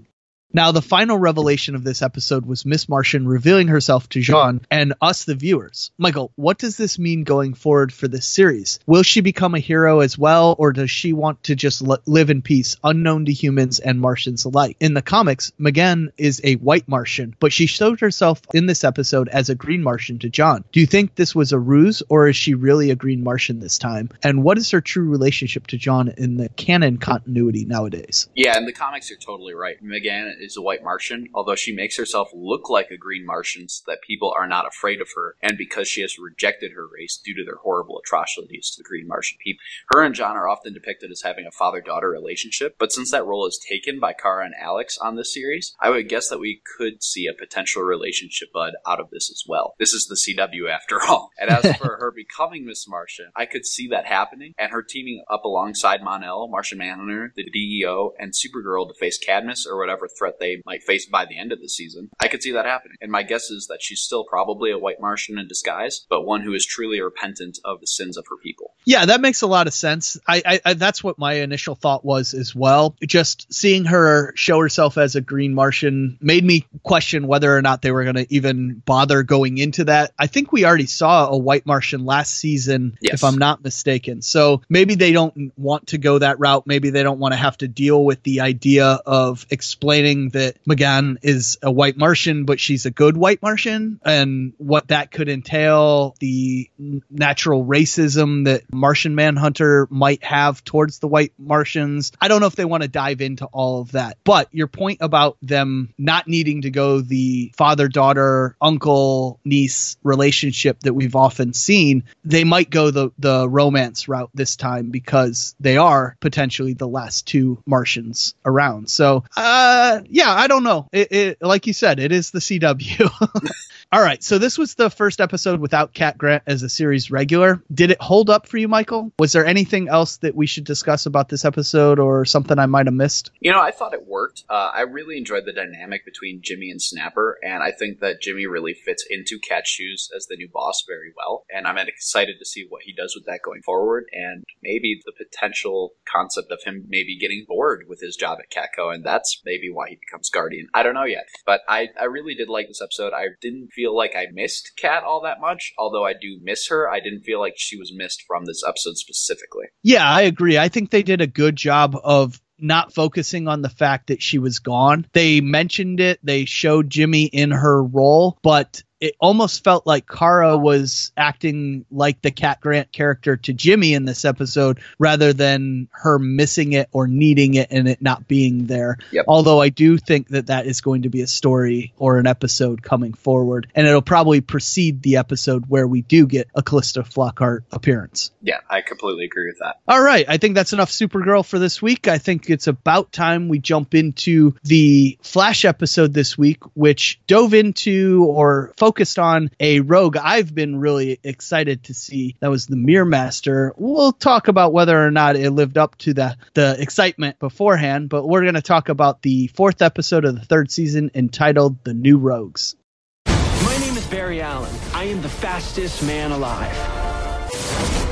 S7: Now, the final revelation of this episode was Miss Martian revealing herself to J'onn and us, the viewers. Michael, what does this mean going forward for this series? Will she become a hero as well, or does she want to just li- live in peace, unknown to humans and Martians alike? In the comics, M'gann is a white Martian, but she showed herself in this episode as a green Martian to J'onn. Do you think this was a ruse, or is she really a green Martian this time? And what is her true relationship to J'onn in the canon continuity nowadays?
S8: Yeah, in the comics, you're totally right. Is a white Martian, although she makes herself look like a green Martian so that people are not afraid of her, and because she has rejected her race due to their horrible atrocities to the green Martian people. Her and J'onn are often depicted as having a father daughter relationship, but since that role is taken by Kara and Alex on this series, I would guess that we could see a potential relationship bud out of this as well. This is the CW after all. [laughs] And as for her becoming Miss Martian, I could see that happening, and her teaming up alongside Mon-El, Martian Manhunter, the DEO, and Supergirl to face Cadmus or whatever threat they might face by the end of the season. I could see that happening. And my guess is that she's still probably a white Martian in disguise, but one who is truly repentant of the sins of her people.
S7: Yeah, that makes a lot of sense. I, I, I that's what my initial thought was as well. Just seeing her show herself as a green Martian made me question whether or not they were going to even bother going into that. I think we already saw a white Martian last season,
S8: Yes.
S7: if I'm not mistaken. So maybe they don't want to go that route. Maybe they don't want to have to deal with the idea of explaining that M'gann is a white Martian, but she's a good white Martian, and what that could entail, the natural racism that Martian Manhunter might have towards the white Martians. I don't know if they want to dive into all of that. But your point about them not needing to go the father daughter, uncle niece relationship that we've often seen, they might go the, the romance route this time because they are potentially the last two Martians around. So, uh, yeah, I don't know. It, it, like you said, it is the CW. [laughs] All right, so this was the first episode without Cat Grant as a series regular. Did it hold up for you, Michael? Was there anything else that we should discuss about this episode or something I might have missed?
S8: You know, I thought it worked. Uh, I really enjoyed the dynamic between Jimmy and Snapper, and I think that Jimmy really fits into Cat's shoes as the new boss very well. And I'm excited to see what he does with that going forward, and maybe the potential concept of him maybe getting bored with his job at Catco, and that's maybe why he becomes Guardian. I don't know yet, but I, I really did like this episode. I didn't feel like I missed Cat all that much, although I do miss her. I didn't feel like she was missed from this episode specifically.
S7: Yeah, I agree. I think they did a good job of not focusing on the fact that she was gone. They mentioned it, they showed Jimmy in her role, but it almost felt like Kara was acting like the Cat Grant character to Jimmy in this episode rather than her missing it or needing it and it not being there.
S8: Yep.
S7: Although I do think that that is going to be a story or an episode coming forward and it'll probably precede the episode where we do get a Calista Flockhart appearance.
S8: Yeah, I completely agree with that.
S7: All right, I think that's enough Supergirl for this week. I think it's about time we jump into the Flash episode this week, which dove into or focused on a rogue I've been really excited to see. That was the Mirror Master. We'll talk about whether or not it lived up to the the excitement beforehand, but we're going to talk about the fourth episode of the third season entitled "The New Rogues."
S10: My name is Barry Allen. I am the fastest man alive.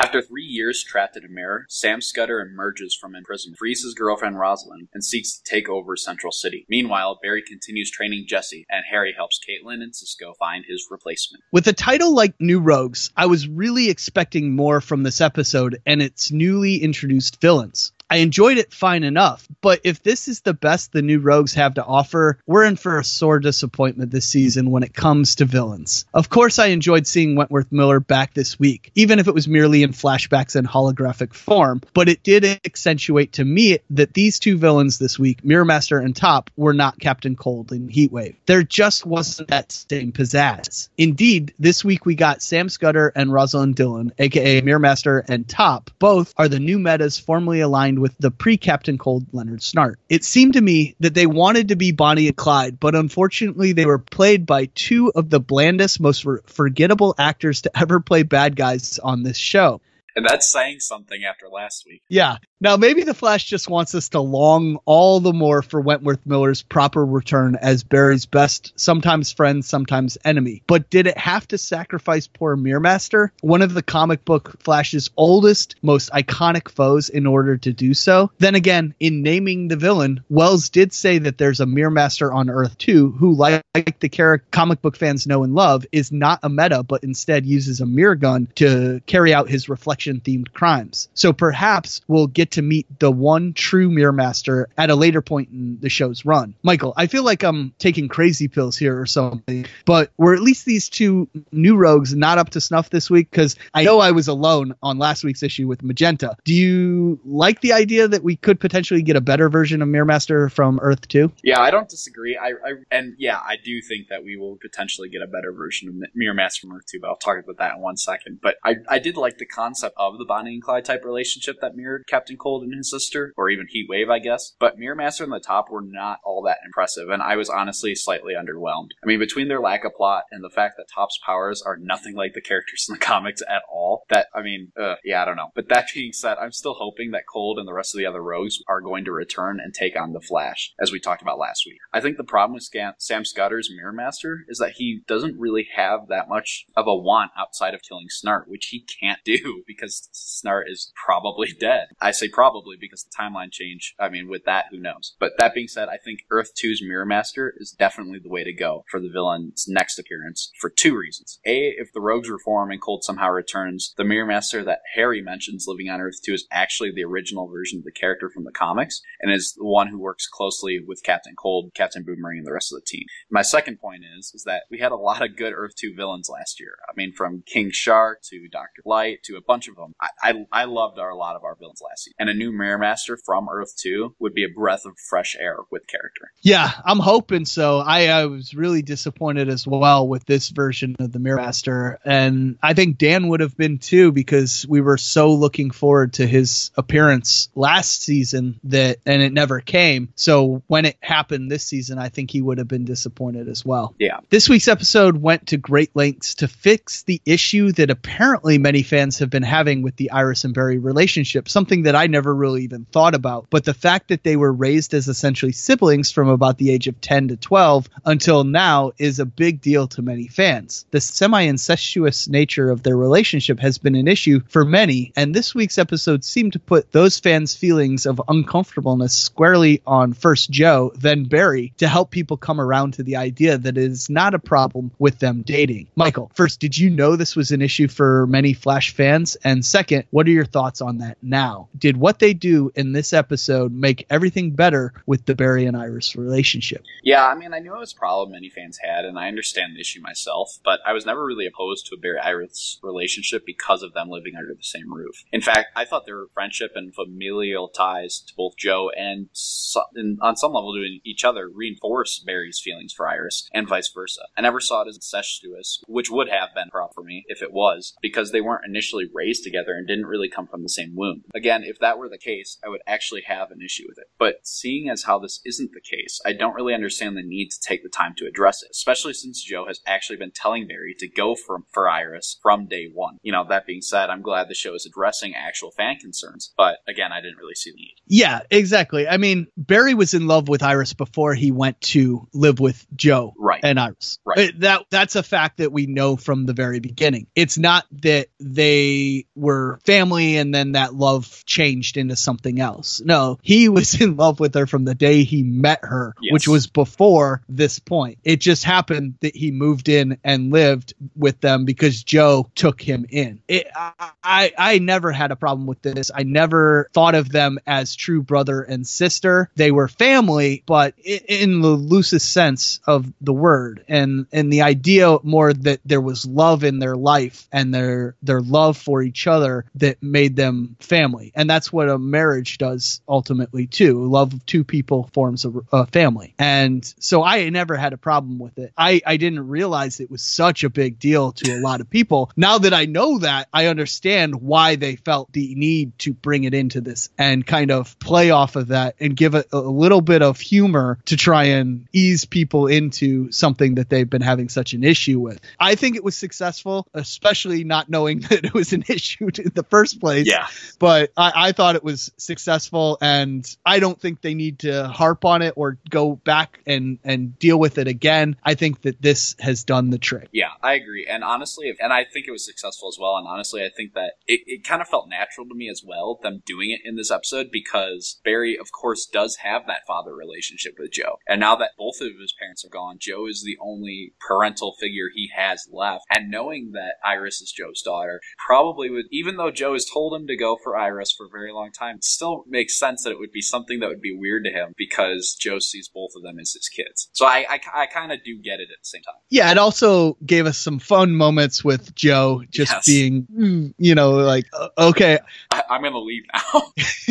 S8: After three years trapped in a mirror, Sam Scudder emerges from imprisonment, frees his girlfriend Rosalind, and seeks to take over Central City. Meanwhile, Barry continues training Jesse, and Harry helps Caitlin and Cisco find his replacement.
S7: With a title like New Rogues, I was really expecting more from this episode and its newly introduced villains. I enjoyed it fine enough, but if this is the best the new Rogues have to offer, we're in for a sore disappointment this season when it comes to villains. Of course, I enjoyed seeing Wentworth Miller back this week, even if it was merely in flashbacks and holographic form, but it did accentuate to me that these two villains this week, Mirror Master and Top, were not Captain Cold and Heatwave. There just wasn't that same pizzazz. Indeed, this week we got Sam Scudder and Rosalind Dillon, aka Mirror Master and Top. Both are the new metas formerly aligned with the pre Captain Cold Leonard Snart. It seemed to me that they wanted to be Bonnie and Clyde, but unfortunately they were played by two of the blandest, most forgettable actors to ever play bad guys on this show.
S8: And that's saying something after last week.
S7: Yeah. Now, maybe the Flash just wants us to long all the more for Wentworth Miller's proper return as Barry's best, sometimes friend, sometimes enemy. But did it have to sacrifice poor Mirror Master, one of the comic book Flash's oldest, most iconic foes, in order to do so? Then again, in naming the villain, Wells did say that there's a Mirror Master on Earth too, who, like the character comic book fans know and love, is not a meta, but instead uses a mirror gun to carry out his reflection themed crimes. So perhaps we'll get to meet the one true Mirror Master at a later point in the show's run. Michael, I feel like I'm taking crazy pills here or something, but were at least these two new rogues not up to snuff this week? Because I know I was alone on last week's issue with Magenta. Do you like the idea that we could potentially get a better version of Mirror Master from Earth 2?
S8: Yeah, I don't disagree. I, I and yeah, I do think that we will potentially get a better version of Mirror Master from Earth 2, but I'll talk about that in one second. But I, I did like the concept of the Bonnie and Clyde type relationship that mirrored Captain Cold and his sister, or even Heat Wave, I guess. But Mirror Master and the Top were not all that impressive, and I was honestly slightly underwhelmed. I mean, between their lack of plot and the fact that Top's powers are nothing like the characters in the [laughs] comics at all, that, I mean, uh, yeah, I don't know. But that being said, I'm still hoping that Cold and the rest of the other rogues are going to return and take on the Flash, as we talked about last week. I think the problem with Sam Scudder's Mirror Master is that he doesn't really have that much of a want outside of killing Snart, which he can't [laughs] do because Snart is probably [laughs] dead. I say probably because the timeline change. I mean, with that, who knows? But that being said, I think Earth 2's Mirror Master is definitely the way to go for the villain's next appearance for two reasons. A, if the rogues reform and Cold somehow returns, the Mirror Master that Harry mentions living on Earth 2 is actually the original version of the character from the comics and is the one who works closely with Captain Cold, Captain Boomerang, and the rest of the team. My second point is, is that we had a lot of good Earth 2 villains last year. I mean, from King Shark to Dr. Light to a bunch of them. I, I, I loved our, a lot of our villains last season. And a new Mirror Master from Earth 2 would be a breath of fresh air with character.
S7: Yeah, I'm hoping so. I, I was really disappointed as well with this version of the Mirror Master. And I think Dan would have been too because we were so looking forward to his appearance last season that and it never came. So when it happened this season, I think he would have been disappointed as well.
S8: Yeah.
S7: This week's episode went to great lengths to fix the issue that apparently many fans have been having with the Iris and Barry relationship, something that I never really even thought about. But the fact that they were raised as essentially siblings from about the age of 10 to 12 until now is a big deal to many fans. The semi incestuous nature of their relationship has been an issue for many, and this week's episode seemed to put those fans' feelings of uncomfortableness squarely on first Joe, then Barry, to help people come around to the idea that it is not a problem with them dating. Michael, first, did you know this was an issue for many Flash fans? And second, what are your thoughts on that now? Did what they do in this episode make everything better with the Barry and Iris relationship?
S8: Yeah, I mean, I knew it was a problem many fans had, and I understand the issue myself, but I was never really opposed to a Barry Iris relationship because of them living under the same roof. In fact, I thought their friendship and familial ties to both Joe and, so, and on some level to each other reinforce Barry's feelings for Iris and vice versa. I never saw it as incestuous, which would have been a problem for me if it was, because they weren't initially raised together and didn't really come from the same womb. Again, if that were the case, I would actually have an issue with it. But seeing as how this isn't the case, I don't really understand the need to take the time to address it, especially since Joe has actually been telling Barry to go for, for Iris from day one. You know, that being said, I'm glad the show is addressing actual fan concerns, but again, I didn't really see the need.
S7: Yeah, exactly. I mean, Barry was in love with Iris before he went to live with Joe
S8: right.
S7: and Iris.
S8: Right.
S7: That that's a fact that we know from the very beginning. It's not that they were family and then that love changed into something else. No, he [laughs] was in love with her from the day he met her,
S8: Yes.
S7: which was before this point. It just happened that he moved in and lived with them because Joe took him in. It, I, I, I never had a problem with this. I never thought of them as true brother and sister. They were family, but i- in the loosest sense of the word, and and the idea more that there was love in their life and their their love for each other that made them family, and that's what a marriage does ultimately too. Love of two people forms a, a family, and so I never had a problem with it. I I didn't realize it was such a big deal to a lot of people. Now that I know that, I understand why they felt the need to bring it into this and kind of play off of that and give it a little bit of humor to try and ease people into something that they've been having such an issue with. I think it was successful, especially not knowing [laughs] that it was an issue [laughs] in the first place.
S8: Yeah.
S7: But I, I thought it was successful, and I don't think they need to harp on it or go back and and deal with it again. I think that this has done the trick.
S8: Yeah, I agree. And honestly, and I think it was successful as well. And honestly, I think that it, it kind of felt natural to me as well, them doing it in this episode, because Barry, of course, does have that father relationship with Joe. And now that both of his parents are gone, Joe is the only parental figure he has left. And knowing that Iris is Joe's daughter, probably would, even though Joe has told him to go for Iris for a very long time, it still makes sense that it would be something that would be weird to him because Joe sees both of them as his kids. So I, I, I kind of do get it at the same time.
S7: Yeah, it also gave us some fun moments with Joe just
S8: Yes.
S7: being, mm, you know, like, uh, okay,
S8: I, I'm going to leave now.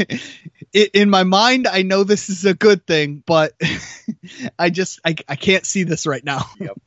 S8: [laughs]
S7: in my mind, I know this is a good thing, but [laughs] I just, I, I can't see this right now. [laughs]
S8: Yep.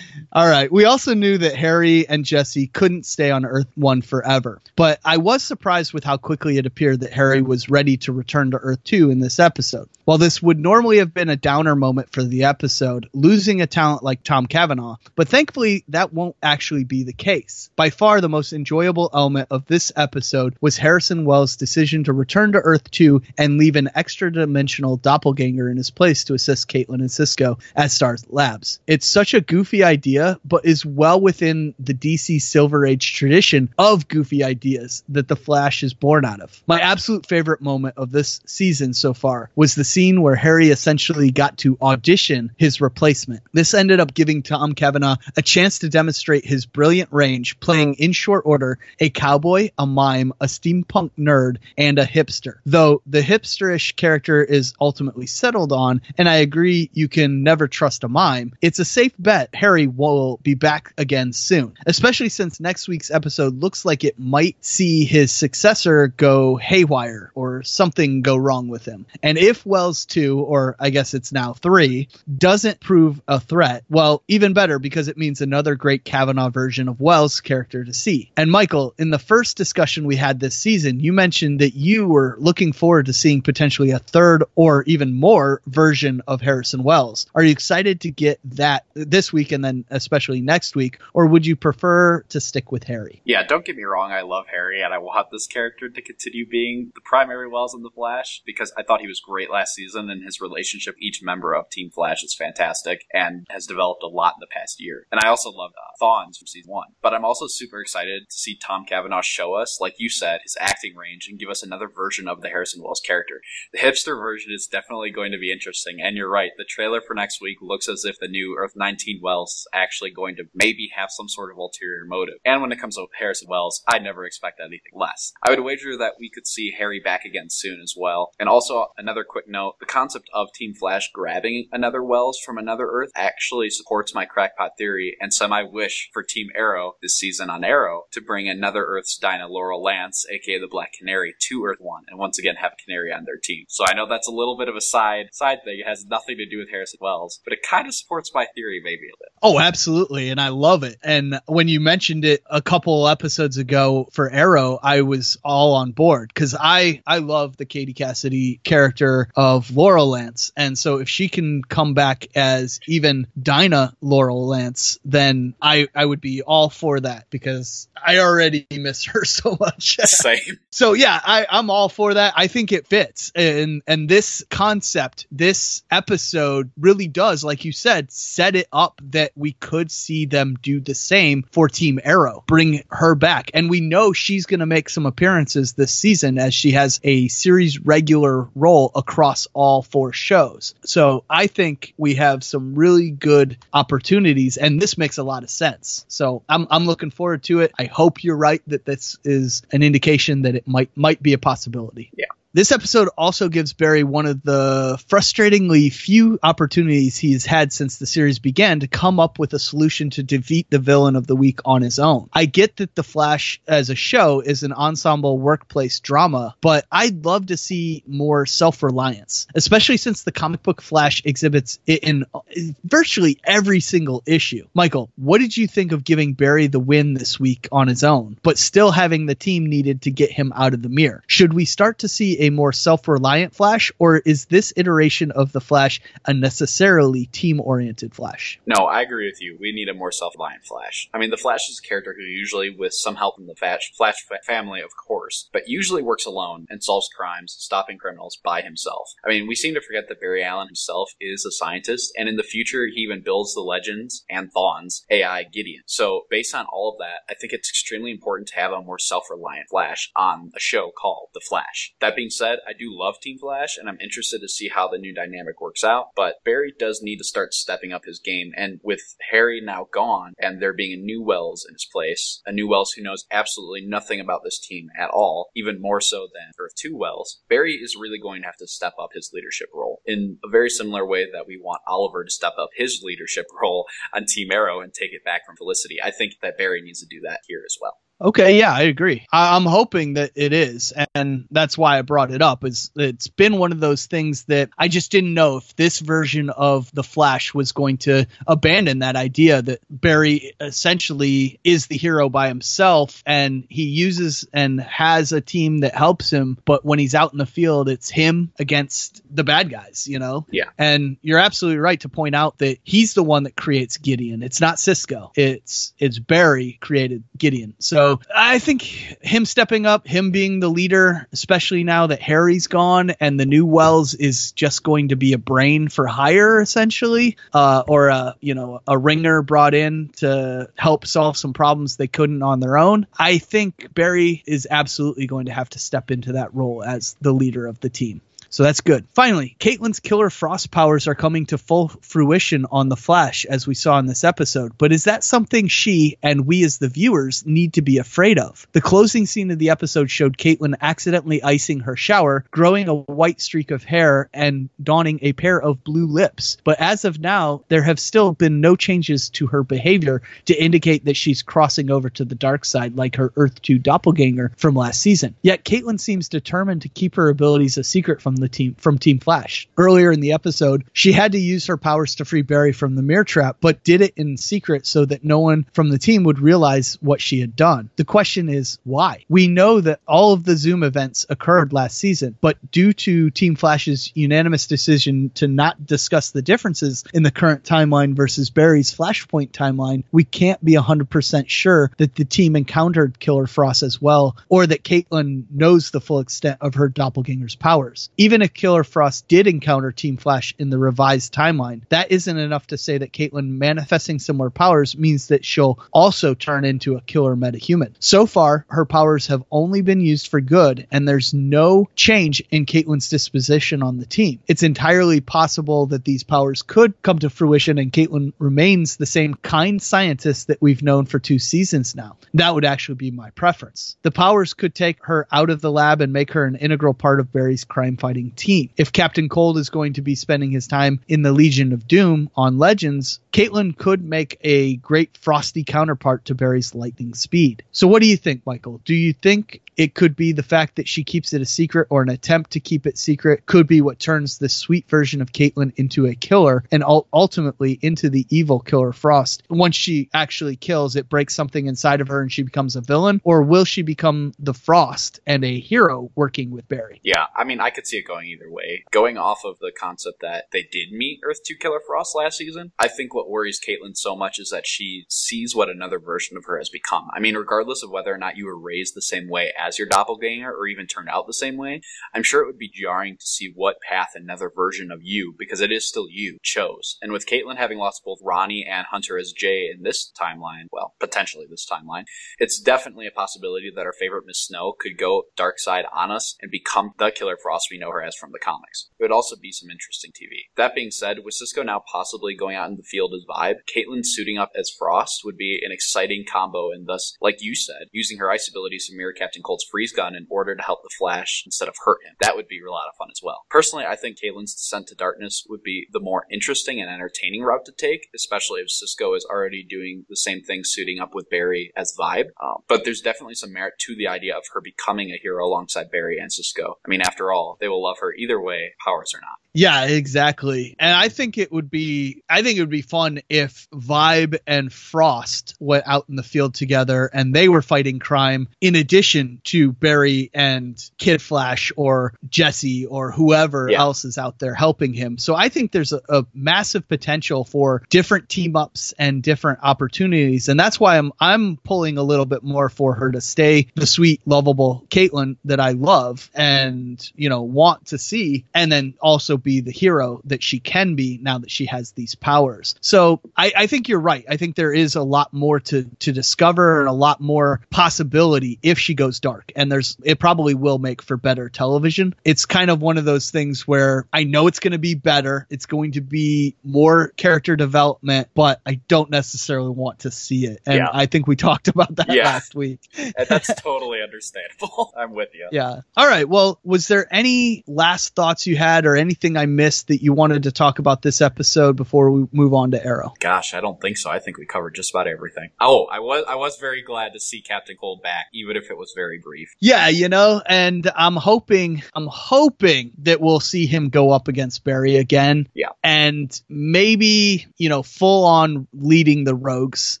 S7: All right. We also knew that Harry and Jesse couldn't stay on Earth 1 forever, but I was surprised with how quickly it appeared that Harry was ready to return to Earth 2 in this episode. While this would normally have been a downer moment for the episode, losing a talent like Tom Cavanagh, but thankfully that won't actually be the case. By far the most enjoyable element of this episode was Harrison Wells' decision to return to Earth 2 and leave an extra dimensional doppelganger in his place to assist Caitlin and Cisco at Star Labs. It's such a goofy idea, but is well within the DC Silver Age tradition of goofy ideas that The Flash is born out of. My absolute favorite moment of this season so far was the scene where Harry essentially got to audition his replacement. This ended up giving Tom Cavanagh a chance to demonstrate his brilliant range, playing in short order a cowboy, a mime, a steampunk nerd, and a hipster. Though the hipsterish character is ultimately settled on, and I agree you can never trust a mime, it's a safe bet Harry will be back again soon, especially since next week's episode looks like it might see his successor go haywire or something go wrong with him. And if Wells 2, or I guess it's now 3, doesn't prove a threat, well, even better because it means another great Cavanagh version of Wells' character to see. And Michael, in the first discussion we had this season, you mentioned that you were looking forward to seeing potentially a third or even more version of Harrison Wells. Are you excited to get that this week and then especially next week, or would you prefer to stick with Harry?
S8: Yeah, don't get me wrong. I love Harry, and I want this character to continue being the primary Wells in the Flash because I thought he was great last season, and his relationship each member of Team Flash is fantastic and has developed a lot in the past year. And I also love uh, from season one. But I'm also super excited to see Tom Cavanagh show us, like you said, his acting range and give us another version of the Harrison Character. The hipster version is definitely going to be interesting, and you're right. The trailer for next week looks as if the new Earth 19 Wells is actually going to maybe have some sort of ulterior motive. And when it comes to Harrison Wells, I never expect anything less. I would wager that we could see Harry back again soon as well. And also, another quick note the concept of Team Flash grabbing another Wells from another Earth actually supports my crackpot theory and semi wish for Team Arrow this season on Arrow to bring another Earth's Dinah Laurel Lance, aka the Black Canary, to Earth 1 and once again have Canary on their team. So I know that's a little bit of a side side thing. It has nothing to do with Harrison Wells, but it kind of supports my theory maybe a bit.
S7: Oh, absolutely. And I love it. And when you mentioned it a couple episodes ago for Arrow, I was all on board because I, I love the Katie Cassidy character of Laurel Lance. And so if she can come back as even Dinah Laurel Lance, then I, I would be all for that because I already [laughs] miss her so much.
S8: Same.
S7: So yeah, I, I'm all for that. I think it fits. And and this concept, this episode really does, like you said, set it up that we could see them do the same for Team Arrow, bring her back. And we know she's going to make some appearances this season as she has a series regular role across all four shows. So I think we have some really good opportunities, and this makes a lot of sense. So I'm, I'm looking forward to it. I hope you're right that this is an indication that it might might be a possibility.
S8: Yeah.
S7: This episode also gives Barry one of the frustratingly few opportunities he's had since the series began to come up with a solution to defeat the villain of the week on his own. I get that The Flash as a show is an ensemble workplace drama, but I'd love to see more self reliance, especially since the comic book Flash exhibits it in uh, virtually every single issue. Michael, what did you think of giving Barry the win this week on his own, but still having the team needed to get him out of the mirror? Should we start to see a more self-reliant Flash, or is this iteration of the Flash a necessarily team-oriented Flash?
S8: No, I agree with you. We need a more self-reliant Flash. I mean, the Flash is a character who usually, with some help from the Flash, Flash family, of course, but usually works alone and solves crimes, stopping criminals by himself. I mean, we seem to forget that Barry Allen himself is a scientist, and in the future, he even builds the Legends and Thawne's AI Gideon. So, based on all of that, I think it's extremely important to have a more self-reliant Flash on a show called The Flash. That being said, I do love Team Flash, and I'm interested to see how the new dynamic works out. But Barry does need to start stepping up his game, and with Harry now gone, and there being a new Wells in his place, a new Wells who knows absolutely nothing about this team at all, even more so than Earth 2 Wells, Barry is really going to have to step up his leadership role in a very similar way that we want Oliver to step up his leadership [laughs] role on Team Arrow and take it back from Felicity. I think that Barry needs to do that here as well.
S7: Okay, yeah, I agree. I- I'm hoping that it is, and that's why I brought it up. Is it's been one of those things that I just didn't know if this version of the Flash was going to abandon that idea that Barry essentially is the hero by himself, and he uses and has a team that helps him, but when he's out in the field, it's him against the bad guys, you know.
S8: Yeah.
S7: And you're absolutely right to point out that he's the one that creates Gideon. It's not Cisco. It's it's Barry created Gideon. So I think him stepping up, him being the leader, especially now that Harry's gone and the new Wells is just going to be a brain for hire essentially, uh, or a you know a ringer brought in to help solve some problems they couldn't on their own. I think Barry is absolutely going to have to step into that role as the leader of the team. So that's good. Finally, Caitlin's killer frost powers are coming to full fruition on The Flash, as we saw in this episode. But is that something she and we as the viewers need to be afraid of? The closing scene of the episode showed Caitlin accidentally icing her shower, growing a white streak of hair, and donning a pair of blue lips. But as of now, there have still been no changes to her behavior to indicate that she's crossing over to the dark side like her Earth 2 doppelganger from last season. Yet Caitlin seems determined to keep her abilities a secret from the team from Team Flash. Earlier in the episode, she had to use her powers to free Barry from the mirror trap, but did it in secret so that no one from the team would realize what she had done. The question is why? We know that all of the Zoom events occurred last season, but due to Team Flash's unanimous decision to not discuss the differences in the current timeline versus Barry's Flashpoint timeline, we can't be 100% sure that the team encountered Killer Frost as well, or that Caitlin knows the full extent of her doppelganger's powers. Even if Killer Frost did encounter Team Flash in the revised timeline, that isn't enough to say that Caitlin manifesting similar powers means that she'll also turn into a killer metahuman. So far, her powers have only been used for good, and there's no change in Caitlin's disposition on the team. It's entirely possible that these powers could come to fruition and Caitlin remains the same kind scientist that we've known for two seasons now. That would actually be my preference. The powers could take her out of the lab and make her an integral part of Barry's crime fighting team. If Captain Cold is going to be spending his time in the Legion of Doom on Legends, Caitlin could make a great frosty counterpart to Barry's lightning speed. So what do you think, Michael? Do you think it could be the fact that she keeps it a secret or an attempt to keep it secret could be what turns the sweet version of Caitlin into a killer and ultimately into the evil killer Frost. Once she actually kills, it breaks something inside of her and she becomes a villain, or will she become the Frost and a hero working with Barry?
S8: Yeah, I mean, I could see it going either way. Going off of the concept that they did meet Earth 2 Killer Frost last season, I think what worries Caitlin so much is that she sees what another version of her has become. I mean, regardless of whether or not you were raised the same way as as your doppelganger or even turned out the same way, I'm sure it would be jarring to see what path another version of you, because it is still you, chose. And with Caitlin having lost both Ronnie and Hunter as Jay in this timeline, well, potentially this timeline, it's definitely a possibility that our favorite Miss Snow could go dark side on us and become the Killer Frost we know her as from the comics. It would also be some interesting TV. That being said, with Cisco now possibly going out in the field as Vibe, Caitlin suiting up as Frost would be an exciting combo and thus, like you said, using her ice abilities to mirror Captain Freeze gun in order to help the Flash instead of hurt him. That would be a lot of fun as well. Personally, I think Caitlin's descent to darkness would be the more interesting and entertaining route to take, especially if Cisco is already doing the same thing suiting up with Barry as Vibe. Um, but there's definitely some merit to the idea of her becoming a hero alongside Barry and Cisco. I mean, after all, they will love her either way, powers or not.
S7: Yeah, exactly. And I think it would be I think it would be fun if Vibe and Frost went out in the field together and they were fighting crime in addition to Barry and Kid Flash or Jesse or whoever
S8: Yeah.
S7: else is out there helping him. So I think there's a, a massive potential for different team ups and different opportunities. And that's why I'm I'm pulling a little bit more for her to stay the sweet, lovable Caitlin that I love and, you know, want to see and then also be the hero that she can be now that she has these powers. So I, I think you're right. I think there is a lot more to to discover and a lot more possibility if she goes dark. And there's it probably will make for better television. It's kind of one of those things where I know it's going to be better. It's going to be more character development, but I don't necessarily want to see it. And
S8: Yeah.
S7: I think we [laughs] talked about that
S8: Yeah.
S7: last week.
S8: And that's [laughs] totally understandable. [laughs] I'm with you.
S7: Yeah. All right. Well, was there any last thoughts you had or anything I missed that you wanted to talk about this episode before we move on to Arrow?
S8: Gosh, I don't think so. I think we covered just about everything. Oh, I was I was very glad to see Captain Cold back, even if it was very brief.
S7: Yeah, you know, and I'm hoping I'm hoping that we'll see him go up against Barry again.
S8: Yeah.
S7: And maybe, you know, full on leading the rogues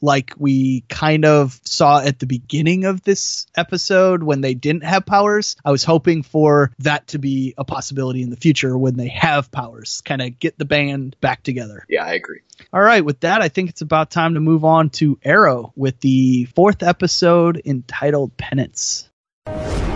S7: like we kind of saw at the beginning of this episode when they didn't have powers. I was hoping for that to be a possibility in the future when they have powers. Kind of get the band back together.
S8: Yeah, I agree.
S7: All right, with that, I think it's about time to move on to Arrow with the fourth episode entitled Penance you.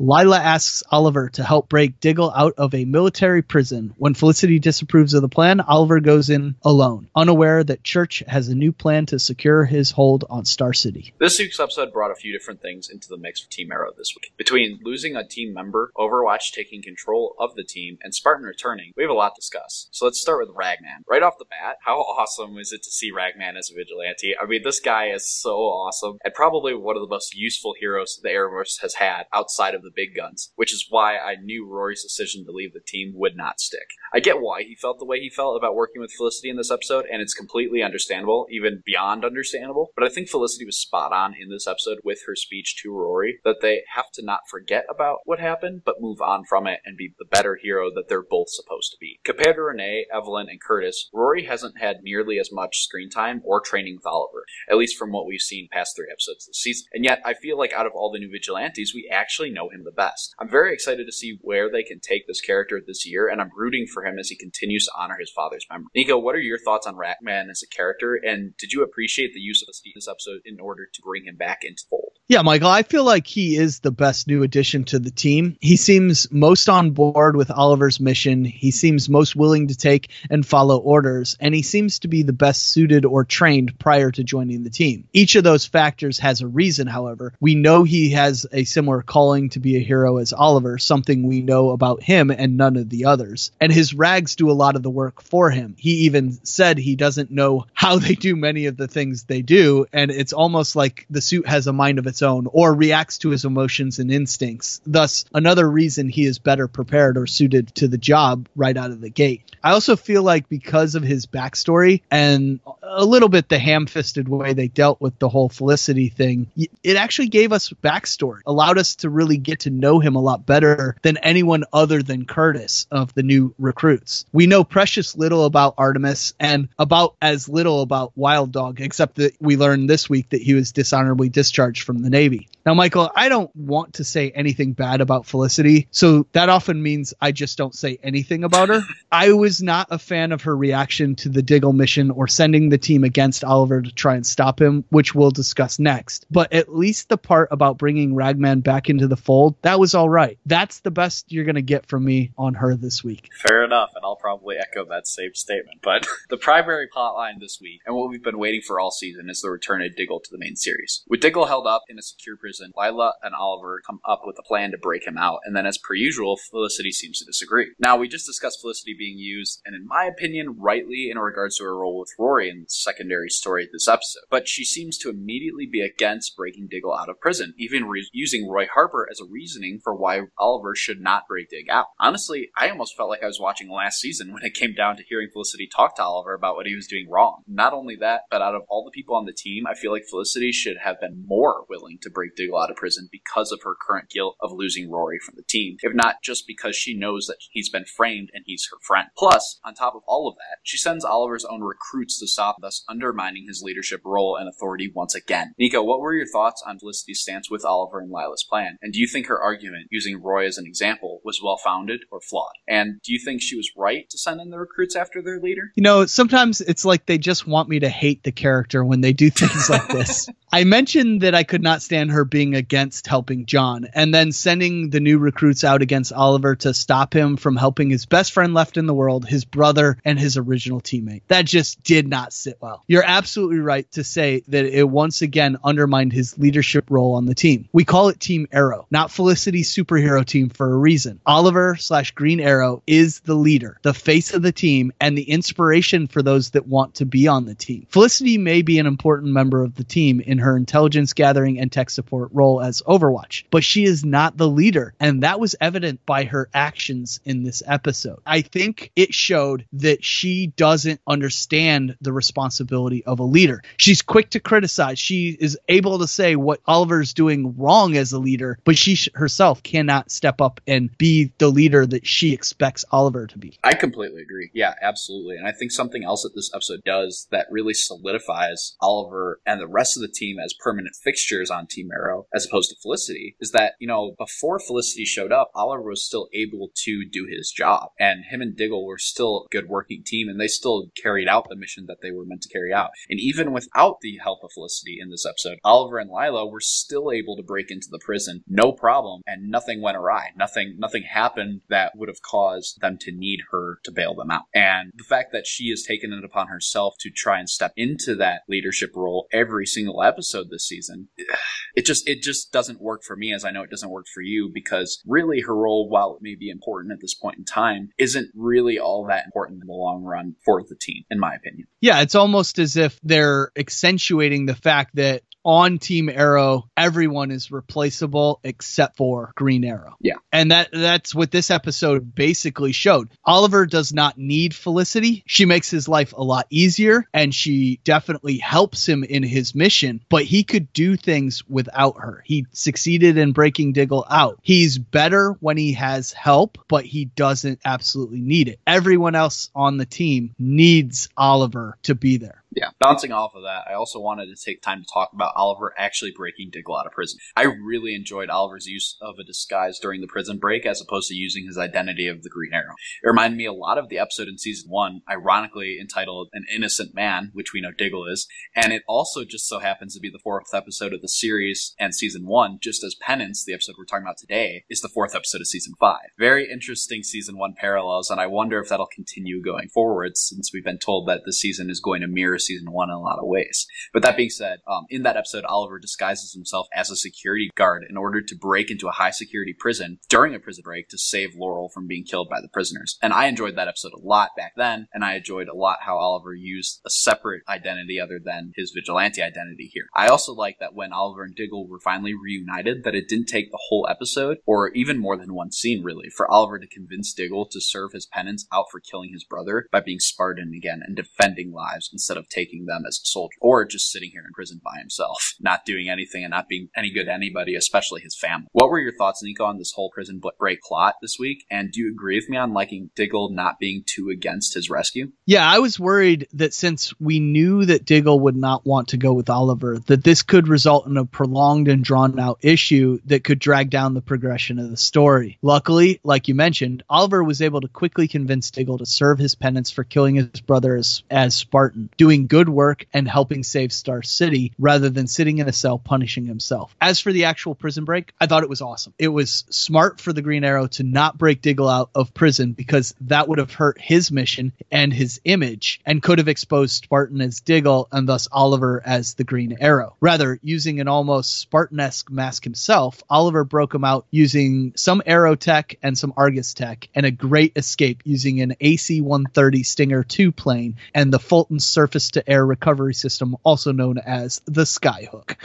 S7: Lyla asks Oliver to help break Diggle out of a military prison. When Felicity disapproves of the plan, Oliver goes in alone, unaware that Church has a new plan to secure his hold on Star City.
S8: This week's episode brought a few different things into the mix for Team Arrow this week. Between losing a team member, Overwatch taking control of the team, and Spartan returning, we have a lot to discuss. So let's start with Ragman. Right off the bat, how awesome is it to see Ragman as a vigilante? I mean, this guy is so awesome, and probably one of the most useful heroes the Arrowverse has had outside of the big guns, which is why I knew Rory's decision to leave the team would not stick. I get why he felt the way he felt about working with Felicity in this episode, and it's completely understandable, even beyond understandable. But I think Felicity was spot on in this episode with her speech to Rory that they have to not forget about what happened, but move on from it and be the better hero that they're both supposed to be. Compared to Renee, Evelyn, and Curtis, Rory hasn't had nearly as much screen time or training with Oliver, at least from what we've seen past three episodes this season. And yet, I feel like out of all the new vigilantes, we actually know him the best. I'm very excited to see where they can take this character this year, and I'm rooting for him as he continues to honor his father's memory. Nico, what are your thoughts on Ragman as a character, and did you appreciate the use of this episode in order to bring him back into fold?
S7: Yeah, Michael, I feel like he is the best new addition to the team. He seems most on board with Oliver's mission. He seems most willing to take and follow orders, and he seems to be the best suited or trained prior to joining the team. Each of those factors has a reason, however. We know he has a similar calling to be a hero as Oliver, something we know about him and none of the others. And his rags do a lot of the work for him. He even said he doesn't know how they do many of the things they do, and it's almost like the suit has a mind of its own or reacts to his emotions and instincts. Thus, another reason he is better prepared or suited to the job right out of the gate. I also feel like because of his backstory and a little bit the ham fisted way they dealt with the whole Felicity thing, it actually gave us backstory, allowed us to really get to know him a lot better than anyone other than Curtis of the new recruits. We know precious little about Artemis and about as little about Wild Dog, except that we learned this week that he was dishonorably discharged from the Navy. Now, Michael, I don't want to say anything bad about Felicity, so that often means I just don't say anything about her. [laughs] I was not a fan of her reaction to the Diggle mission or sending the team against Oliver to try and stop him, which we'll discuss next. But at least the part about bringing Ragman back into the fold, that was all right. That's the best you're going to get from me on her this week.
S8: Fair enough, and I'll probably echo that same statement. But [laughs] the primary plotline this week, and what we've been waiting for all season, is the return of Diggle to the main series. With Diggle held up in a secure prison, Lyla and Oliver come up with a plan to break him out, and then as per usual, Felicity seems to disagree. Now, we just discussed Felicity being used, and in my opinion, rightly in regards to her role with Rory in the secondary story of this episode. But she seems to immediately be against breaking Diggle out of prison, even re- using Roy Harper as a reasoning for why Oliver should not break Dig out. Honestly, I almost felt like I was watching last season when it came down to hearing Felicity talk to Oliver about what he was doing wrong. Not only that, but out of all the people on the team, I feel like Felicity should have been more willing to break Diggle out of prison because of her current guilt of losing Rory from the team, if not just because she knows that he's been framed and he's her friend. Plus, on top of all of that, she sends Oliver's own recruits to stop, thus undermining his leadership role and authority once again. Nico, what were your thoughts on Felicity's stance with Oliver and Lyla's plan? And do you think her argument, using Roy as an example, was well founded or flawed? And do you think she was right to send in the recruits after their leader?
S7: You know, sometimes it's like they just want me to hate the character when they do things like this. [laughs] I mentioned that I could not stand her being against helping John and then sending the new recruits out against Oliver to stop him from helping his best friend left in the world, his brother, and his original teammate. That just did not sit well. You're absolutely right to say that it once again undermined his leadership role on the team. We call it Team Arrow, not Felicity's superhero team for a reason. Oliver slash Green Arrow is the leader, the face of the team, and the inspiration for those that want to be on the team. Felicity may be an important member of the team in her intelligence gathering and tech support role as Overwatch, but she is not the leader, and that was evident by her actions in this episode. I think it showed that she doesn't understand the responsibility of a leader. She's quick to criticize. She is able to say what Oliver's doing wrong as a leader, but she sh- herself cannot step up and be the leader that she expects Oliver to be.
S8: I completely agree. Yeah, absolutely. And I think something else that this episode does that really solidifies Oliver and the rest of the team as permanent fixtures on Team Arrow, as opposed to Felicity, is that, you know, before Felicity showed up, Oliver was still able to do his job. And him and Diggle were still a good working team, and they still carried out the mission that they were meant to carry out. And even without the help of Felicity in this episode, Oliver and Lyla were still able to break into the prison, no problem, and nothing went awry. Nothing, nothing happened that would have caused them to need her to bail them out. And the fact that she has taken it upon herself to try and step into that leadership role every single episode this season, eh, it just, it just doesn't work for me as I know it doesn't work for you because really her role, while it may be important at this point in time, isn't really all that important in the long run for the team, in my opinion.
S7: Yeah, it's almost as if they're accentuating the fact that on Team Arrow, everyone is replaceable except for Green Arrow.
S8: Yeah.
S7: And that that's what this episode basically showed. Oliver does not need Felicity. She makes his life a lot easier and she definitely helps him in his mission, but he could do things without her. He succeeded in breaking Diggle out. He's better when he has help, but he doesn't absolutely need it. Everyone else on the team needs Oliver to be there.
S8: Yeah. Bouncing off of that, I also wanted to take time to talk about Oliver actually breaking Diggle out of prison. I really enjoyed Oliver's use of a disguise during the prison break as opposed to using his identity of the Green Arrow. It reminded me a lot of the episode in season one, ironically entitled An Innocent Man, which we know Diggle is, and it also just so happens to be the fourth episode of the series and season one, just as Penance, the episode we're talking about today, is the fourth episode of season five. Very interesting season one parallels, and I wonder if that'll continue going forward since we've been told that the season is going to mirror season one in a lot of ways. But that being said, um, in that episode, Oliver disguises himself as a security guard in order to break into a high security prison during a prison break to save Laurel from being killed by the prisoners. And I enjoyed that episode a lot back then, and I enjoyed a lot how Oliver used a separate identity other than his vigilante identity here. I also like that when Oliver and Diggle were finally reunited, that it didn't take the whole episode, or even more than one scene really, for Oliver to convince Diggle to serve his penance out for killing his brother by being Spartan again and defending lives instead of taking them as a soldier, or just sitting here in prison by himself, not doing anything and not being any good to anybody, especially his family. What were your thoughts, Nico, on this whole prison break plot this week? And do you agree with me on liking Diggle not being too against his rescue?
S7: Yeah, I was worried that since we knew that Diggle would not want to go with Oliver, that this could result in a prolonged and drawn out issue that could drag down the progression of the story. Luckily, like you mentioned, Oliver was able to quickly convince Diggle to serve his penance for killing his brother as, as Spartan, doing good work and helping save Star City rather than sitting in a cell punishing himself. As for the actual prison break, I thought it was awesome. It was smart for the Green Arrow to not break Diggle out of prison because that would have hurt his mission and his image and could have exposed Spartan as Diggle and thus Oliver as the Green Arrow. Rather, using an almost Spartan-esque mask himself, Oliver broke him out using some Arrow tech and some Argus tech and a great escape using an AC-130 Stinger 2 plane and the Fulton surface-to-air recovery system also known as the Skyhook.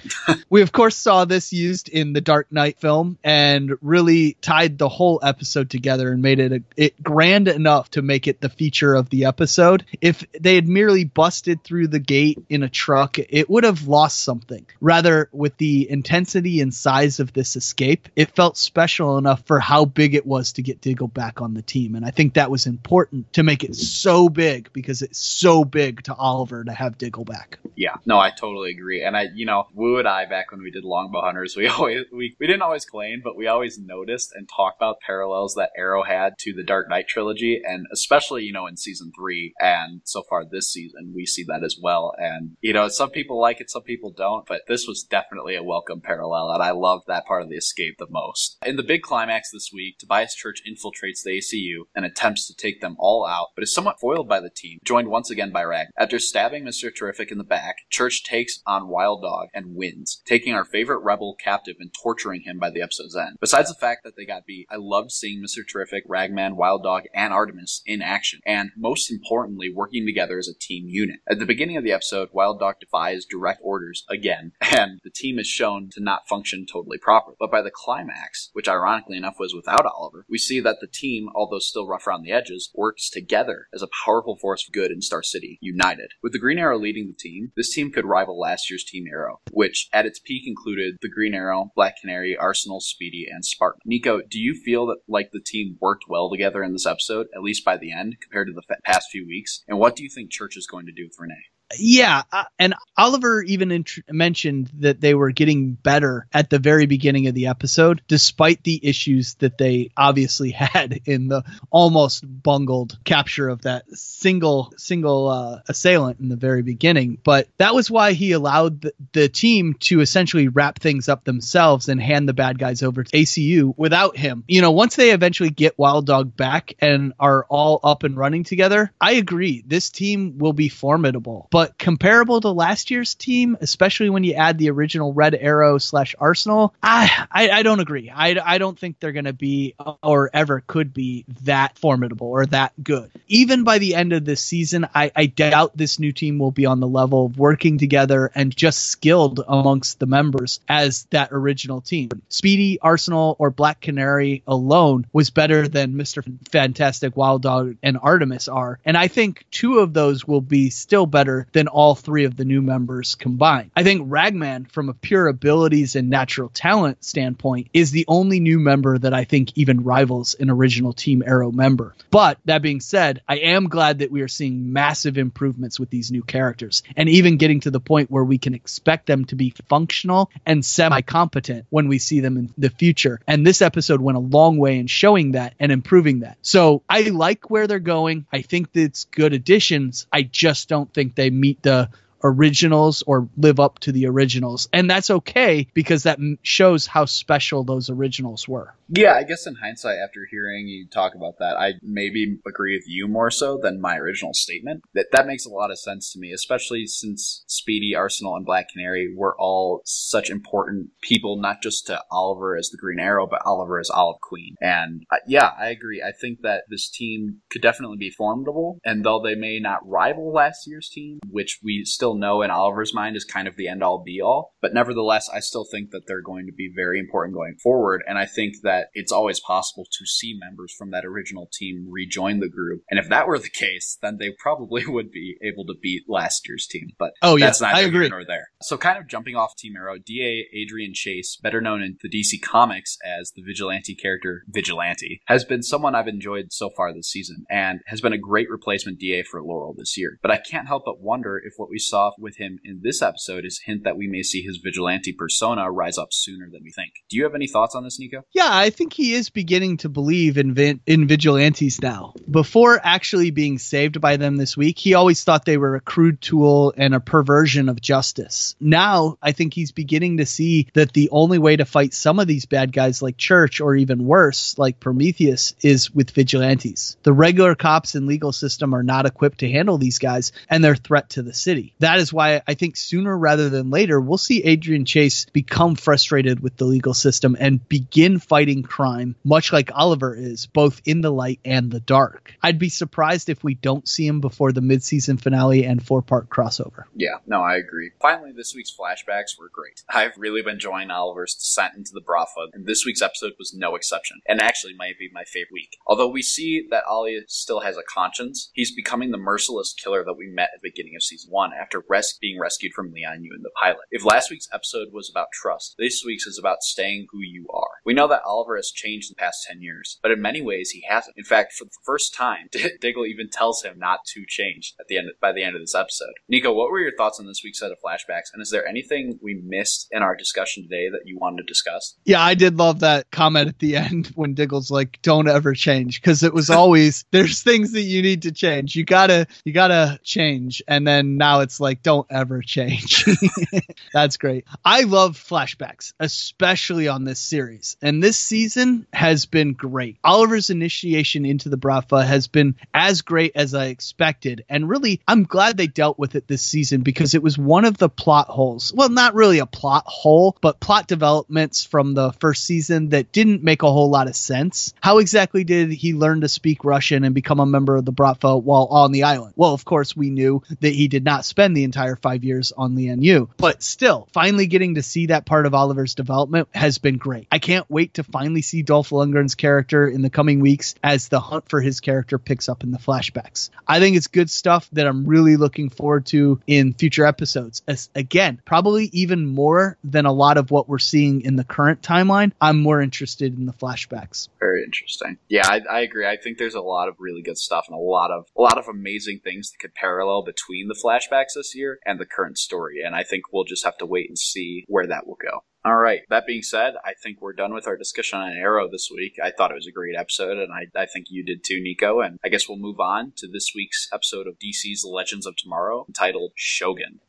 S7: we of course saw this used in the Dark Knight film and really tied the whole episode together and made it a, it grand enough to make it the feature of the episode. If they had merely busted through the gate in a truck, it would have lost something. Rather, with the intensity and size of this escape, it felt special enough for how big it was to get Diggle back on the team. And I think that was important to make it so big because it's so big to Oliver to have Diggle back.
S8: Yeah, no, I totally agree. And I, you know, Wu and I, back when we did Longbow Hunters, we [laughs] always, we, we didn't always claim, but we always noticed and talked about parallels that Arrow had to the Dark Knight trilogy. And especially, you know, in season three and so far this season, we see that as well. And, you know, some people like it, some people don't, but this was definitely a welcome parallel. And I loved that part of the escape the most. In the big climax this week, Tobias Church infiltrates the ACU and attempts to take them all out, but is somewhat foiled by the team, joined once again by Rag. After stabbing Mr. Terrific in the back, Church takes on Wild Dog and wins, taking our favorite rebel captive and torturing him by the episode's end. Besides the fact that they got beat, I loved seeing Mr. Terrific, Ragman, Wild Dog, and Artemis in action, and most importantly, working together as a team unit. At the beginning of the episode, Wild Dog defies direct orders again, [laughs] and the team is shown to not function totally properly. But by the climax, which ironically enough was without Oliver, we see that the team, although still rough around the edges, works together as a powerful force for good in Star City, united. With the Green Arrow leading the team, this team could rival last year's Team Arrow, which at its peak included the Green Arrow, Black Canary, Arsenal, Speedy, and Spartan. Nico, do you feel that like the team worked well together in this episode, at least by the end, compared to the past few weeks? And what do you think Church is going to do with Renee?
S7: Yeah, uh, and Oliver even int- mentioned that they were getting better at the very beginning of the episode, despite the issues that they obviously [laughs] had in the almost bungled capture of that single single uh, assailant in the very beginning. But that was why he allowed the, the team to essentially wrap things up themselves and hand the bad guys over to ACU without him. You know, once they eventually get Wild Dog back and are all up and running together, I agree. This team will be formidable. But comparable to last year's team, especially when you add the original Red Arrow slash Arsenal, I, I, I don't agree. I, I don't think they're going to be or ever could be that formidable or that good. Even by the end of this season, I, I doubt this new team will be on the level of working together and just skilled amongst the members as that original team. Speedy, Arsenal, or Black Canary alone was better than Mr. Fantastic, Wild Dog, and Artemis are. And I think two of those will be still better than all three of the new members combined. I think Ragman, from a pure abilities and natural talent standpoint, is the only new member that I think even rivals an original Team Arrow member. But that being said, I am glad that we are seeing massive improvements with these new characters and even getting to the point where we can expect them to be functional and semi competent when we see them in the future. And this episode went a long way in showing that and improving that. So I like where they're going. I think it's good additions. I just don't think they meet the originals or live up to the originals. And that's okay because that shows how special those originals were.
S8: Yeah, I guess in hindsight, after hearing you talk about that, I maybe agree with you more so than my original statement. That that makes a lot of sense to me, especially since Speedy, Arsenal, and Black Canary were all such important people, not just to Oliver as the Green Arrow, but Oliver as Oliver Queen. And uh, yeah, I agree. I think that this team could definitely be formidable, and though they may not rival last year's team, which we still still know in Oliver's mind is kind of the end all be all. But nevertheless, I still think that they're going to be very important going forward. And I think that it's always possible to see members from that original team rejoin the group. And if that were the case, then they probably [laughs] would be able to beat last year's team. But
S7: Oh,
S8: that's
S7: yeah,
S8: neither
S7: I agree.
S8: nor there. So kind of jumping off Team Arrow, DA Adrian Chase, better known in the DC comics as the vigilante character Vigilante, has been someone I've enjoyed so far this season and has been a great replacement DA for Laurel this year. But I can't help but wonder if what we saw with him in this episode is hint that we may see his vigilante persona rise up sooner than we think. Do you have any thoughts on this, Nico?
S7: Yeah, I think he is beginning to believe in vi- in vigilantes now. Before actually being saved by them this week, he always thought they were a crude tool and a perversion of justice. Now, I think he's beginning to see that the only way to fight some of these bad guys like Church or even worse, like Prometheus, is with vigilantes. The regular cops and legal system are not equipped to handle these guys and their threat to the city. That is why I think sooner rather than later, we'll see Adrian Chase become frustrated with the legal system and begin fighting crime, much like Oliver is, both in the light and the dark. I'd be surprised if we don't see him before the mid-season finale and four-part crossover.
S8: Yeah, no, I agree. Finally, this week's flashbacks were great. [laughs] I've really been enjoying Oliver's descent into the Bratva, and this week's episode was no exception, and actually might be my favorite week. Although we see that Ollie still has a conscience, he's becoming the merciless killer that we met at the beginning of season one after res- being rescued from Lian Yu in the pilot. If last week's episode was about trust, this week's is about staying who you are. We know that Oliver has changed in the past 10 years, but in many ways he hasn't. In fact, for the first time, [laughs] Diggle even tells him not to change at the end by the end of this episode. Nico, what were your thoughts on this week's set of flashbacks? And is there anything we missed in our discussion today that you wanted to discuss?
S7: Yeah, I did love that comment at the end when Diggle's like, "Don't ever change," because it was always there's things that you need to change. You gotta you gotta change, and then now it's like, "Don't ever change." [laughs] That's great. I love flashbacks, especially on this series, and this season has been great. Oliver's initiation into the Bratva has been as great as I expected, and really, I'm glad they dealt with it this season because it was one of the plot holes. Well, not really a plot hole, but plot developments from the first season that didn't make a whole lot of sense. How exactly did he learn to speak Russian and become a member of the Bratva while on the island? Well, of course, we knew that he did not spend the entire five years on the NU, but still, finally getting to see that part of Oliver's development has been great. I can't wait to finally see Dolph Lundgren's character in the coming weeks as the hunt for his character picks up in the flashbacks. I think it's good stuff that I'm really looking forward to in future episodes. As again, probably even more than a lot of what we're seeing in the current timeline. I'm more interested in the flashbacks.
S8: Very interesting. Yeah, I, I agree. I think there's a lot of really good stuff and a lot of a lot of amazing things that could parallel between the flashbacks this year and the current story. And I think we'll just have to wait and see where that will go. All right. That being said, I think we're done with our discussion on Arrow this week. I thought it was a great episode, and I, I think you did too, Nico. And I guess we'll move on to this week's episode of DC's Legends of Tomorrow, entitled Shogun.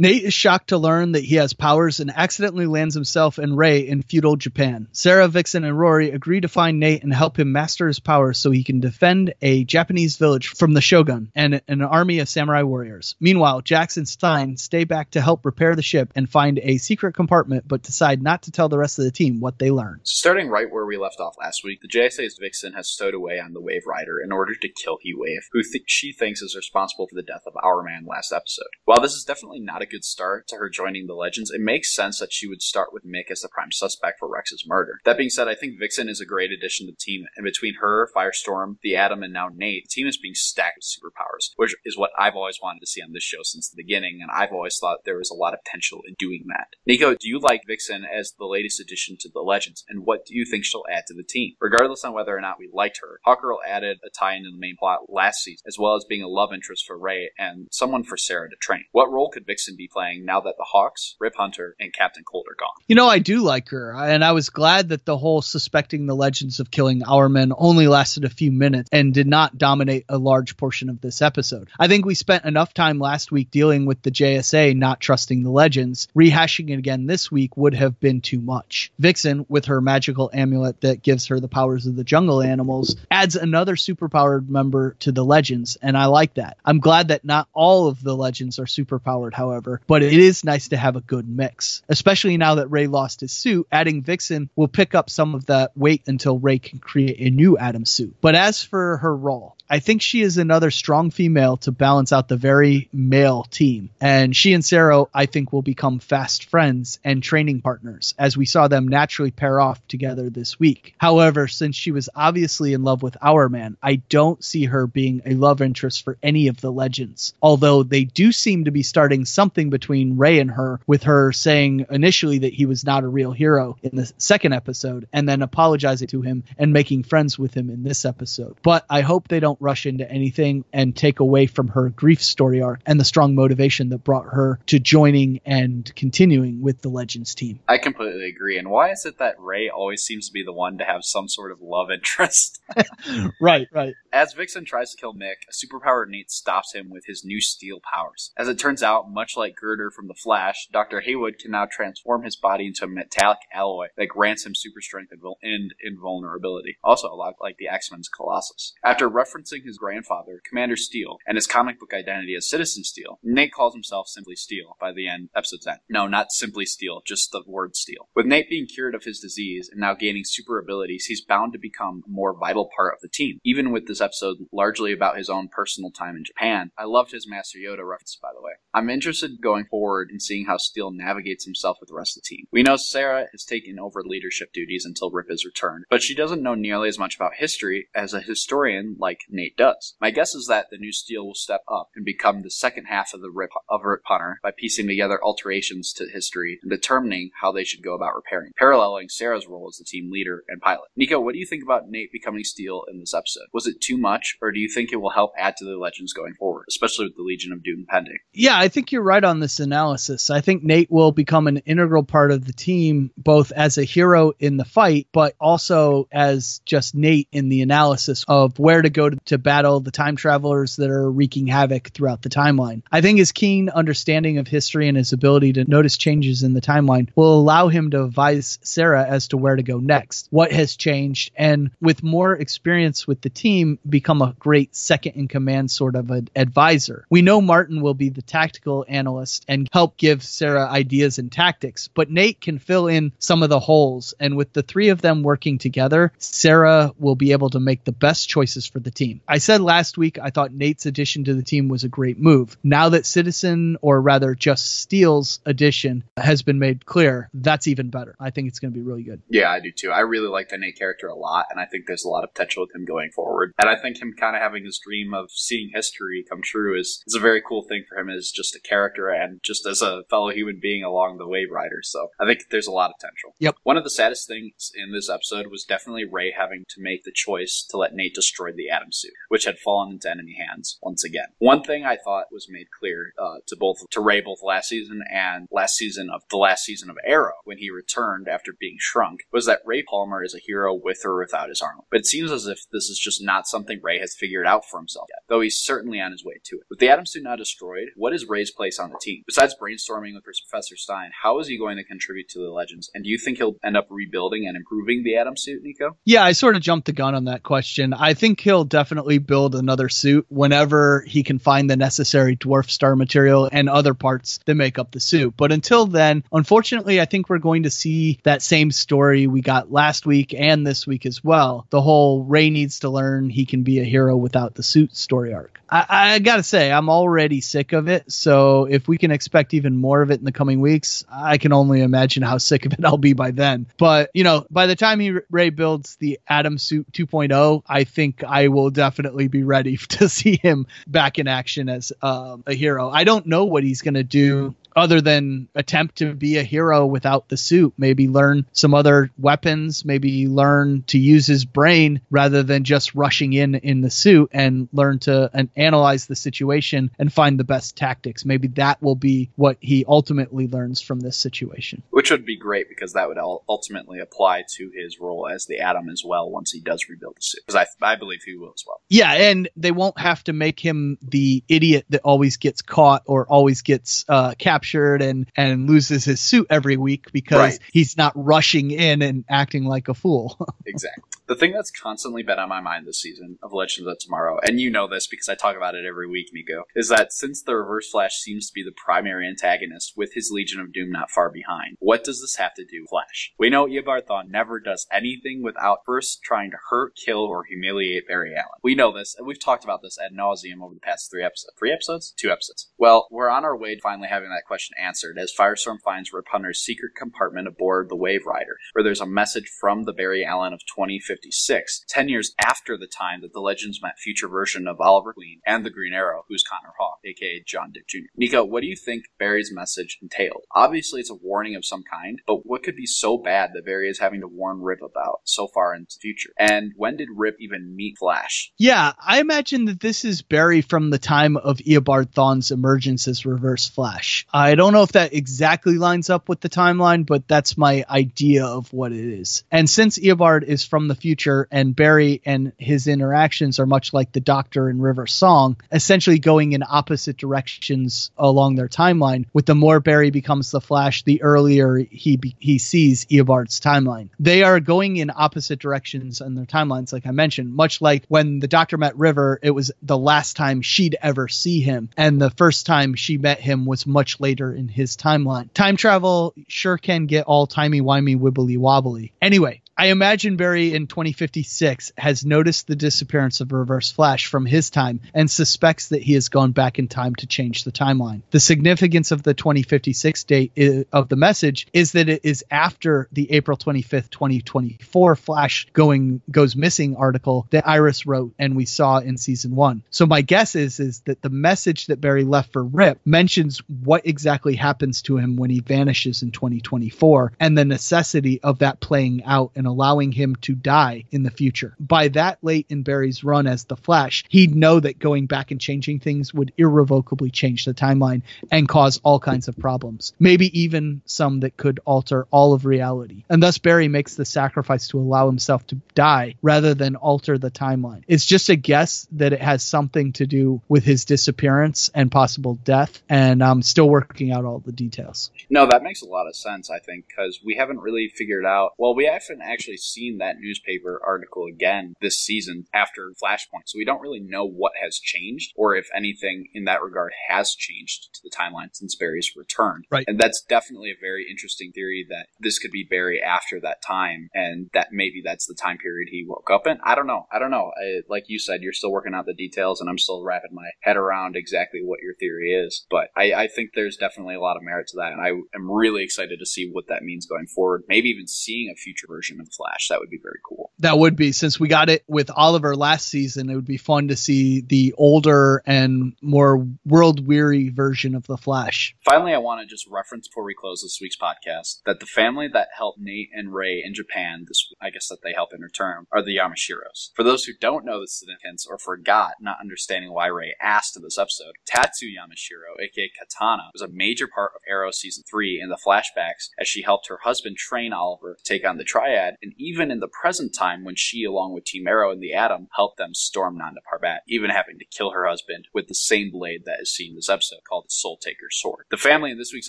S7: Nate is shocked to learn that he has powers and accidentally lands himself and Ray in feudal Japan. Sara, Vixen, and Rory agree to find Nate and help him master his powers so he can defend a Japanese village from the shogun and an army of samurai warriors. Meanwhile, Jax and Stein stay back to help repair the ship and find a secret compartment but decide not to tell the rest of the team what they learn.
S8: So starting right where we left off last week, the JSA's Vixen has stowed away on the Wave Rider in order to kill Heatwave, who th- she thinks is responsible for the death of Hourman last episode. While this is definitely not a good start to her joining the Legends, it makes sense that she would start with Mick as the prime suspect for Rex's murder. That being said, I think Vixen is a great addition to the team, and between her, Firestorm, the Atom, and now Nate, the team is being stacked with superpowers, which is what I've always wanted to see on this show since the beginning, and I've always thought there was a lot of potential in doing that. Nico, do you like Vixen as the latest addition to the Legends, and what do you think she'll add to the team? Regardless on whether or not we liked her, Hawkgirl added a tie into the main plot last season, as well as being a love interest for Ray and someone for Sara to train. What role could Vixen be playing now that the Hawks, Rip Hunter, and Captain Cold are gone?
S7: You know, I do like her, and I was glad that the whole suspecting the legends of killing Hourman only lasted a few minutes and did not dominate a large portion of this episode. I think we spent enough time last week dealing with the JSA not trusting the legends. Rehashing it again this week would have been too much. Vixen, with her magical amulet that gives her the powers of the jungle animals, adds another superpowered member to the legends, and I like that. I'm glad that not all of the legends are superpowered, however but it is nice to have a good mix, especially now that Ray lost his suit. Adding Vixen will pick up some of that weight until Ray can create a new Atom suit. But as for her role, I think she is another strong female to balance out the very male team. And she and Sara, I think, will become fast friends and training partners as we saw them naturally pair off together this week. However, since she was obviously in love with Hourman, I don't see her being a love interest for any of the legends. Although they do seem to be starting something between Ray and her, with her saying initially that he was not a real hero in the second episode and then apologizing to him and making friends with him in this episode. But I hope they don't rush into anything and take away from her grief story arc and the strong motivation that brought her to joining and continuing with the Legends team.
S8: I completely agree. And why is it that Ray always seems to be the one to have some sort of love interest? [laughs] [laughs]
S7: right, right.
S8: As Vixen tries to kill Mick, a superpowered Nate stops him with his new steel powers. As it turns out, much like Girder from The Flash, Dr. Heywood can now transform his body into a metallic alloy that grants him super strength and invulnerability. Also, a lot like the X-Men's Colossus. After referencing his grandfather, Commander Steel, and his comic book identity as Citizen Steel, Nate calls himself simply Steel by the end episode's end. No, not simply Steel, just the word Steel. With Nate being cured of his disease and now gaining super abilities, he's bound to become a more vital part of the team. Even with this episode largely about his own personal time in Japan, I loved his Master Yoda reference, by the way. I'm interested going forward in seeing how Steel navigates himself with the rest of the team. We know Sara has taken over leadership duties until Rip is returned, but she doesn't know nearly as much about history as a historian like Nate does. My guess is that the new Steel will step up and become the second half of the Rip of Rip Hunter by piecing together alterations to history and determining how they should go about repairing, paralleling Sara's role as the team leader and pilot. Nico, what do you think about Nate becoming Steel in this episode? Was it too much, or do you think it will help add to the legends going forward, especially with the Legion of Doom pending?
S7: Yeah, I think you're right on this analysis. I think Nate will become an integral part of the team, both as a hero in the fight, but also as just Nate in the analysis of where to go to, to battle the time travelers that are wreaking havoc throughout the timeline. I think his keen understanding of history and his ability to notice changes in the timeline will allow him to advise Sara as to where to go next, what has changed, and with more experience with the team, become a great second in command sort of an advisor. We know Martin will be the tactical analyst and help give Sara ideas and tactics, but Nate can fill in some of the holes. And with the three of them working together, Sara will be able to make the best choices for the team. I said last week I thought Nate's addition to the team was a great move. Now that Citizen, or rather just Steel's addition, has been made clear, that's even better. I think it's going to be really good.
S8: Yeah, I do too. I really like the Nate character a lot, and I think there's a lot of potential with him going forward. And I think him kind of having his dream of seeing history come true is, is a very cool thing for him as just a character and just as a fellow human being along the Wave Rider. So I think there's a lot of potential.
S7: Yep.
S8: One of the saddest things in this episode was definitely Ray having to make the choice to let Nate destroy the Atom which had fallen into enemy hands once again. One thing I thought was made clear uh, to both to Ray both last season and last season of the last season of Arrow when he returned after being shrunk was that Ray Palmer is a hero with or without his armor. But it seems as if this is just not something Ray has figured out for himself yet, though he's certainly on his way to it. With the Atom suit now destroyed, what is Ray's place on the team? Besides brainstorming with Professor Stein, how is he going to contribute to the Legends? And do you think he'll end up rebuilding and improving the Atom suit, Nico?
S7: Yeah, I sort of jumped the gun on that question. I think he'll definitely build another suit whenever he can find the necessary dwarf star material and other parts that make up the suit. But until then, unfortunately, I think we're going to see that same story we got last week and this week as well. The whole Ray needs to learn he can be a hero without the suit story arc. I, I gotta say, I'm already sick of it. So if we can expect even more of it in the coming weeks, I can only imagine how sick of it I'll be by then. But you know, by the time he Ray builds the Atom Suit 2.0, I think I will definitely be ready [laughs] to see him back in action as um, a hero. I don't know what he's gonna do other than attempt to be a hero without the suit. Maybe learn some other weapons, maybe learn to use his brain rather than just rushing in in the suit and learn to and analyze the situation and find the best tactics. Maybe that will be what he ultimately learns from this situation.
S8: Which would be great because that would ultimately apply to his role as the Atom as well once he does rebuild the suit. Because I, I believe he will as well.
S7: Yeah, and they won't have to make him the idiot that always gets caught or always gets uh, captured captured and and loses his suit every week because
S8: Right.
S7: he's not rushing in and acting like a fool. [laughs]
S8: Exactly. The thing that's constantly been on my mind this season of Legends of Tomorrow, and you know this because I talk about it every week, Nico, is that since the Reverse Flash seems to be the primary antagonist with his Legion of Doom not far behind, what does this have to do with Flash? We know Eobard never does anything without first trying to hurt, kill, or humiliate Barry Allen. We know this, and we've talked about this ad nauseum over the past three episodes. Three episodes? Two episodes. Well, we're on our way to finally having that question answered as Firestorm finds Rip Hunter's secret compartment aboard the Wave Rider, where there's a message from the Barry Allen of 2056, 10 years after the time that the Legends met future version of Oliver Queen and the Green Arrow, who's Connor Hawke, aka John Diggle Jr. Nico, what do you think Barry's message entailed? Obviously, it's a warning of some kind, but what could be so bad that Barry is having to warn Rip about so far into the future? And when did Rip even meet Flash?
S7: Yeah, I imagine that this is Barry from the time of Eobard Thawne's emergence as Reverse Flash. I don't know if that exactly lines up with the timeline, but that's my idea of what it is. And since Eobard is from the future and Barry and his interactions are much like the Doctor and River Song, essentially going in opposite directions along their timeline, with the more Barry becomes the Flash, the earlier he be- he sees Eobard's timeline. They are going in opposite directions in their timelines, like I mentioned, much like when the Doctor met River, it was the last time she'd ever see him, and the first time she met him was much later in his timeline. Time travel sure can get all timey wimey wibbly wobbly. Anyway, I imagine Barry in 2056 has noticed the disappearance of Reverse Flash from his time and suspects that he has gone back in time to change the timeline. The significance of the 2056 date of the message is that it is after the April 25th, 2024 Flash going goes missing article that Iris wrote and we saw in season 1. So my guess is is that the message that Barry left for Rip mentions what exactly happens to him when he vanishes in 2024 and the necessity of that playing out and allowing him to die in the future. By that late in Barry's run as the Flash, he'd know that going back and changing things would irrevocably change the timeline and cause all kinds of problems. Maybe even some that could alter all of reality. And thus Barry makes the sacrifice to allow himself to die rather than alter the timeline. It's just a guess that it has something to do with his disappearance and possible death, and I'm still working out all the details.
S8: No, that makes a lot of sense, I think, because we haven't really figured out. Well, we haven't actually seen that newspaper article again this season after Flashpoint, so we don't really know what has changed or if anything in that regard has changed to the timeline since Barry's returned.
S7: Right.
S8: And that's definitely a very interesting theory that this could be Barry after that time, and that maybe that's the time period he woke up in. I don't know. I don't know. I, like you said, you're still working out the details, and I'm still wrapping my head around exactly what your theory is. But I, I think there's definitely a lot of merit to that, and I am really excited to see what that means going forward. Maybe even seeing a future version of Flash. That would be very cool.
S7: That would be since we got it with Oliver last season. It would be fun to see the older and more world weary version of the Flash.
S8: Finally, I want to just reference before we close this week's podcast that the family that helped Nate and Ray in Japan, this I guess that they help in return, are the Yamashiros. For those who don't know the significance or forgot, not understanding why Ray asked in this episode, Tatsu Yamashiro, aka Katana, was a major part of Arrow season three in the flashbacks as she helped her husband train Oliver to take on the Triad, and even in the present time when she, along with Team Arrow and the Atom, helped them storm Nanda Parbat, even having to kill her husband with the same blade that is seen in this episode called the Soul Taker's Sword. The family in this week's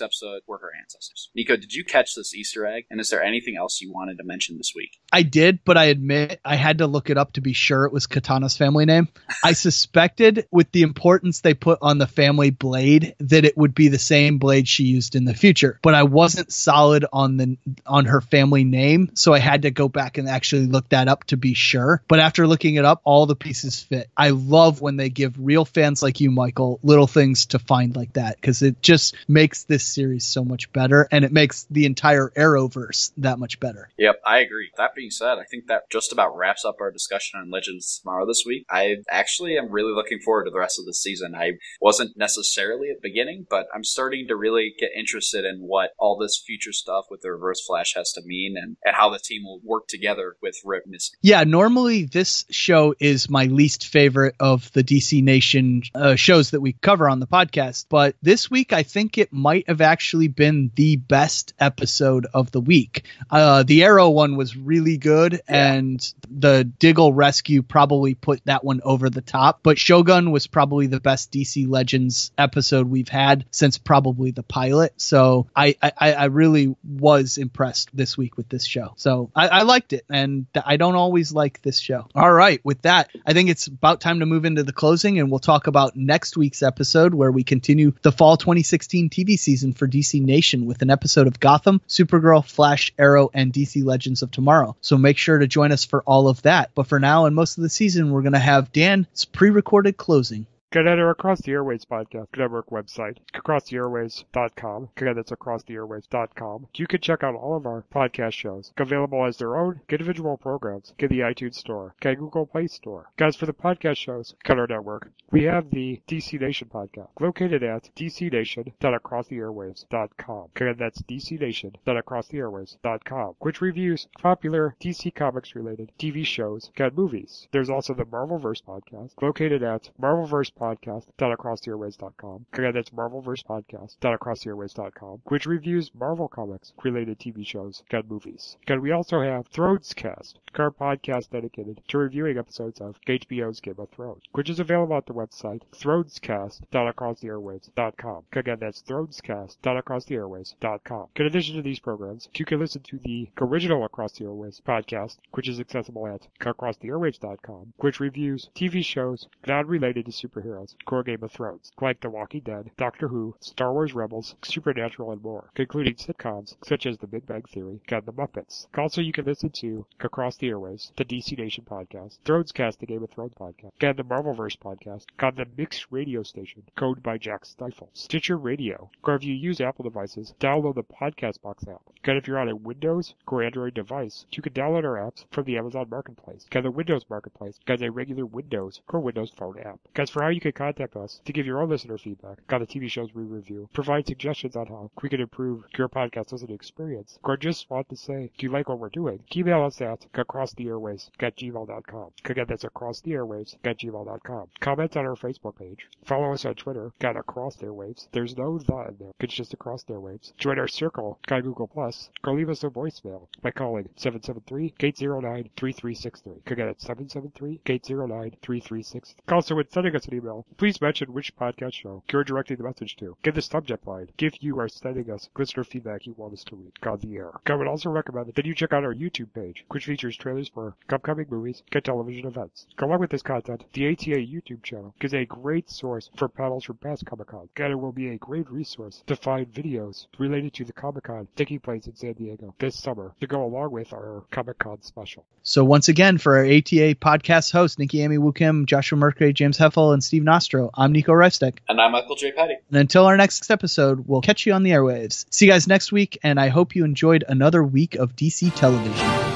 S8: episode were her ancestors. Nico, did you catch this Easter egg? And is there anything else you wanted to mention this week?
S7: I did, but I admit I had to look it up to be sure it was Katana's family name. [laughs] I suspected with the importance they put on the family blade that it would be the same blade she used in the future, but I wasn't solid on the on her family name, so I had to go back and actually look that up to be sure. But after looking it up, all the pieces fit. I love when they give real fans like you, Michael, little things to find like that because it just makes this series so much better and it makes the entire Arrowverse that much better.
S8: Yep, I agree. That being said, I think that just about wraps up our discussion on Legends tomorrow this week. I actually am really looking forward to the rest of the season. I wasn't necessarily at the beginning, but I'm starting to really get interested in what all this future stuff with the Reverse Flash has to mean and, and how the team will work together with Rip.
S7: Yeah, normally this show is my least favorite of the DC Nation uh, shows that we cover on the podcast, but this week I think it might have actually been the best episode of the week. Uh, the Arrow one was really good, and the Diggle rescue probably put that one over the top. But Shogun was probably the best DC Legends episode we've had since probably the pilot. So I I, I really was impressed this week with this show. So I, I liked it, and I don't always like this show. All right, with that, I think it's about time to move into the closing, and we'll talk about next week's episode where we continue the fall 2016 TV season for DC Nation with an episode of Gotham, Supergirl, Flash, Arrow, and DC Legends of Tomorrow. So make sure to join us for all of that. But for now and most of the season, we're going to have Dan's pre-recorded closing.
S11: Get our Across the Airways podcast network website, acrosstheairways.com. Again, that's acrosstheairways.com. You can check out all of our podcast shows, available as their own individual programs. Get the iTunes Store, get Google Play Store. Guys, for the podcast shows, cut our network. We have the DC Nation podcast, located at dcnation.acrosstheairways.com. Again, that's dcnation.acrosstheairways.com, which reviews popular DC Comics related TV shows and movies. There's also the Marvelverse podcast, located at Marvelverse podcast.acrosstheairways.com. Again, that's Marvelverse podcast.acrosstheairways.com, which reviews Marvel Comics related TV shows and movies. And we also have Thrones Cast, our podcast dedicated to reviewing episodes of HBO's Game of Thrones, which is available at the website thronescast.acrosstheairways.com. Again, that's thronescast.acrosstheairways.com. In addition to these programs, you can listen to the original Across the Airways podcast, which is accessible at acrosstheairways.com, which reviews TV shows not related to superheroes, core Game of Thrones, like The Walking Dead, Doctor Who, Star Wars Rebels, Supernatural, and more, including sitcoms such as The Big Bang Theory and The Muppets. Also, you can listen to Across the Airways, the DC Nation podcast, Thrones Cast, the Game of Thrones podcast, and the Marvelverse podcast on the Mixed Radio Station, coded by Jack Stifle, Stitcher Radio, or if you use Apple devices, download the Podcast Box app. And if you're on a Windows or Android device, you can download our apps from the Amazon Marketplace, and the Windows Marketplace. As a regular Windows or Windows Phone app. Guys, for how you can contact us to give your own listener feedback on the TV shows we review, provide suggestions on how we can improve your podcast listening experience, or just want to say, do you like what we're doing? Email us at acrosstheairways at gmail.com. Again, that's acrosstheairways at gmail.com. Comment on our Facebook page. Follow us on Twitter at Across the Airwaves. There's no the in there. It's just Across the Airwaves. Join our circle on Google Plus, or leave us a voicemail by calling 773-809-3363. Again, it's 773-809-3363. Also, when sending us an email, please mention which podcast show you're directing the message to. Give the subject line. If you are sending us listener feedback you want us to read on the air. I would also recommend that you check out our YouTube page, which features trailers for upcoming movies and television events. Along with this content, the ATA YouTube channel is a great source for panels from past Comic Con, and it will be a great resource to find videos related to the Comic Con taking place in San Diego this summer to go along with our Comic Con special.
S7: So once again, for our ATA podcast hosts, Nikki Amy Wu Kim, Joshua Mercury, James Heffel, and Steve Nostro, I'm Nico Reistek.
S8: And I'm Michael J. Petty.
S7: And until our next episode, we'll catch you on the airwaves. See you guys next week, and I hope you enjoyed another week of DC television.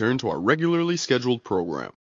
S12: Return to our regularly scheduled program.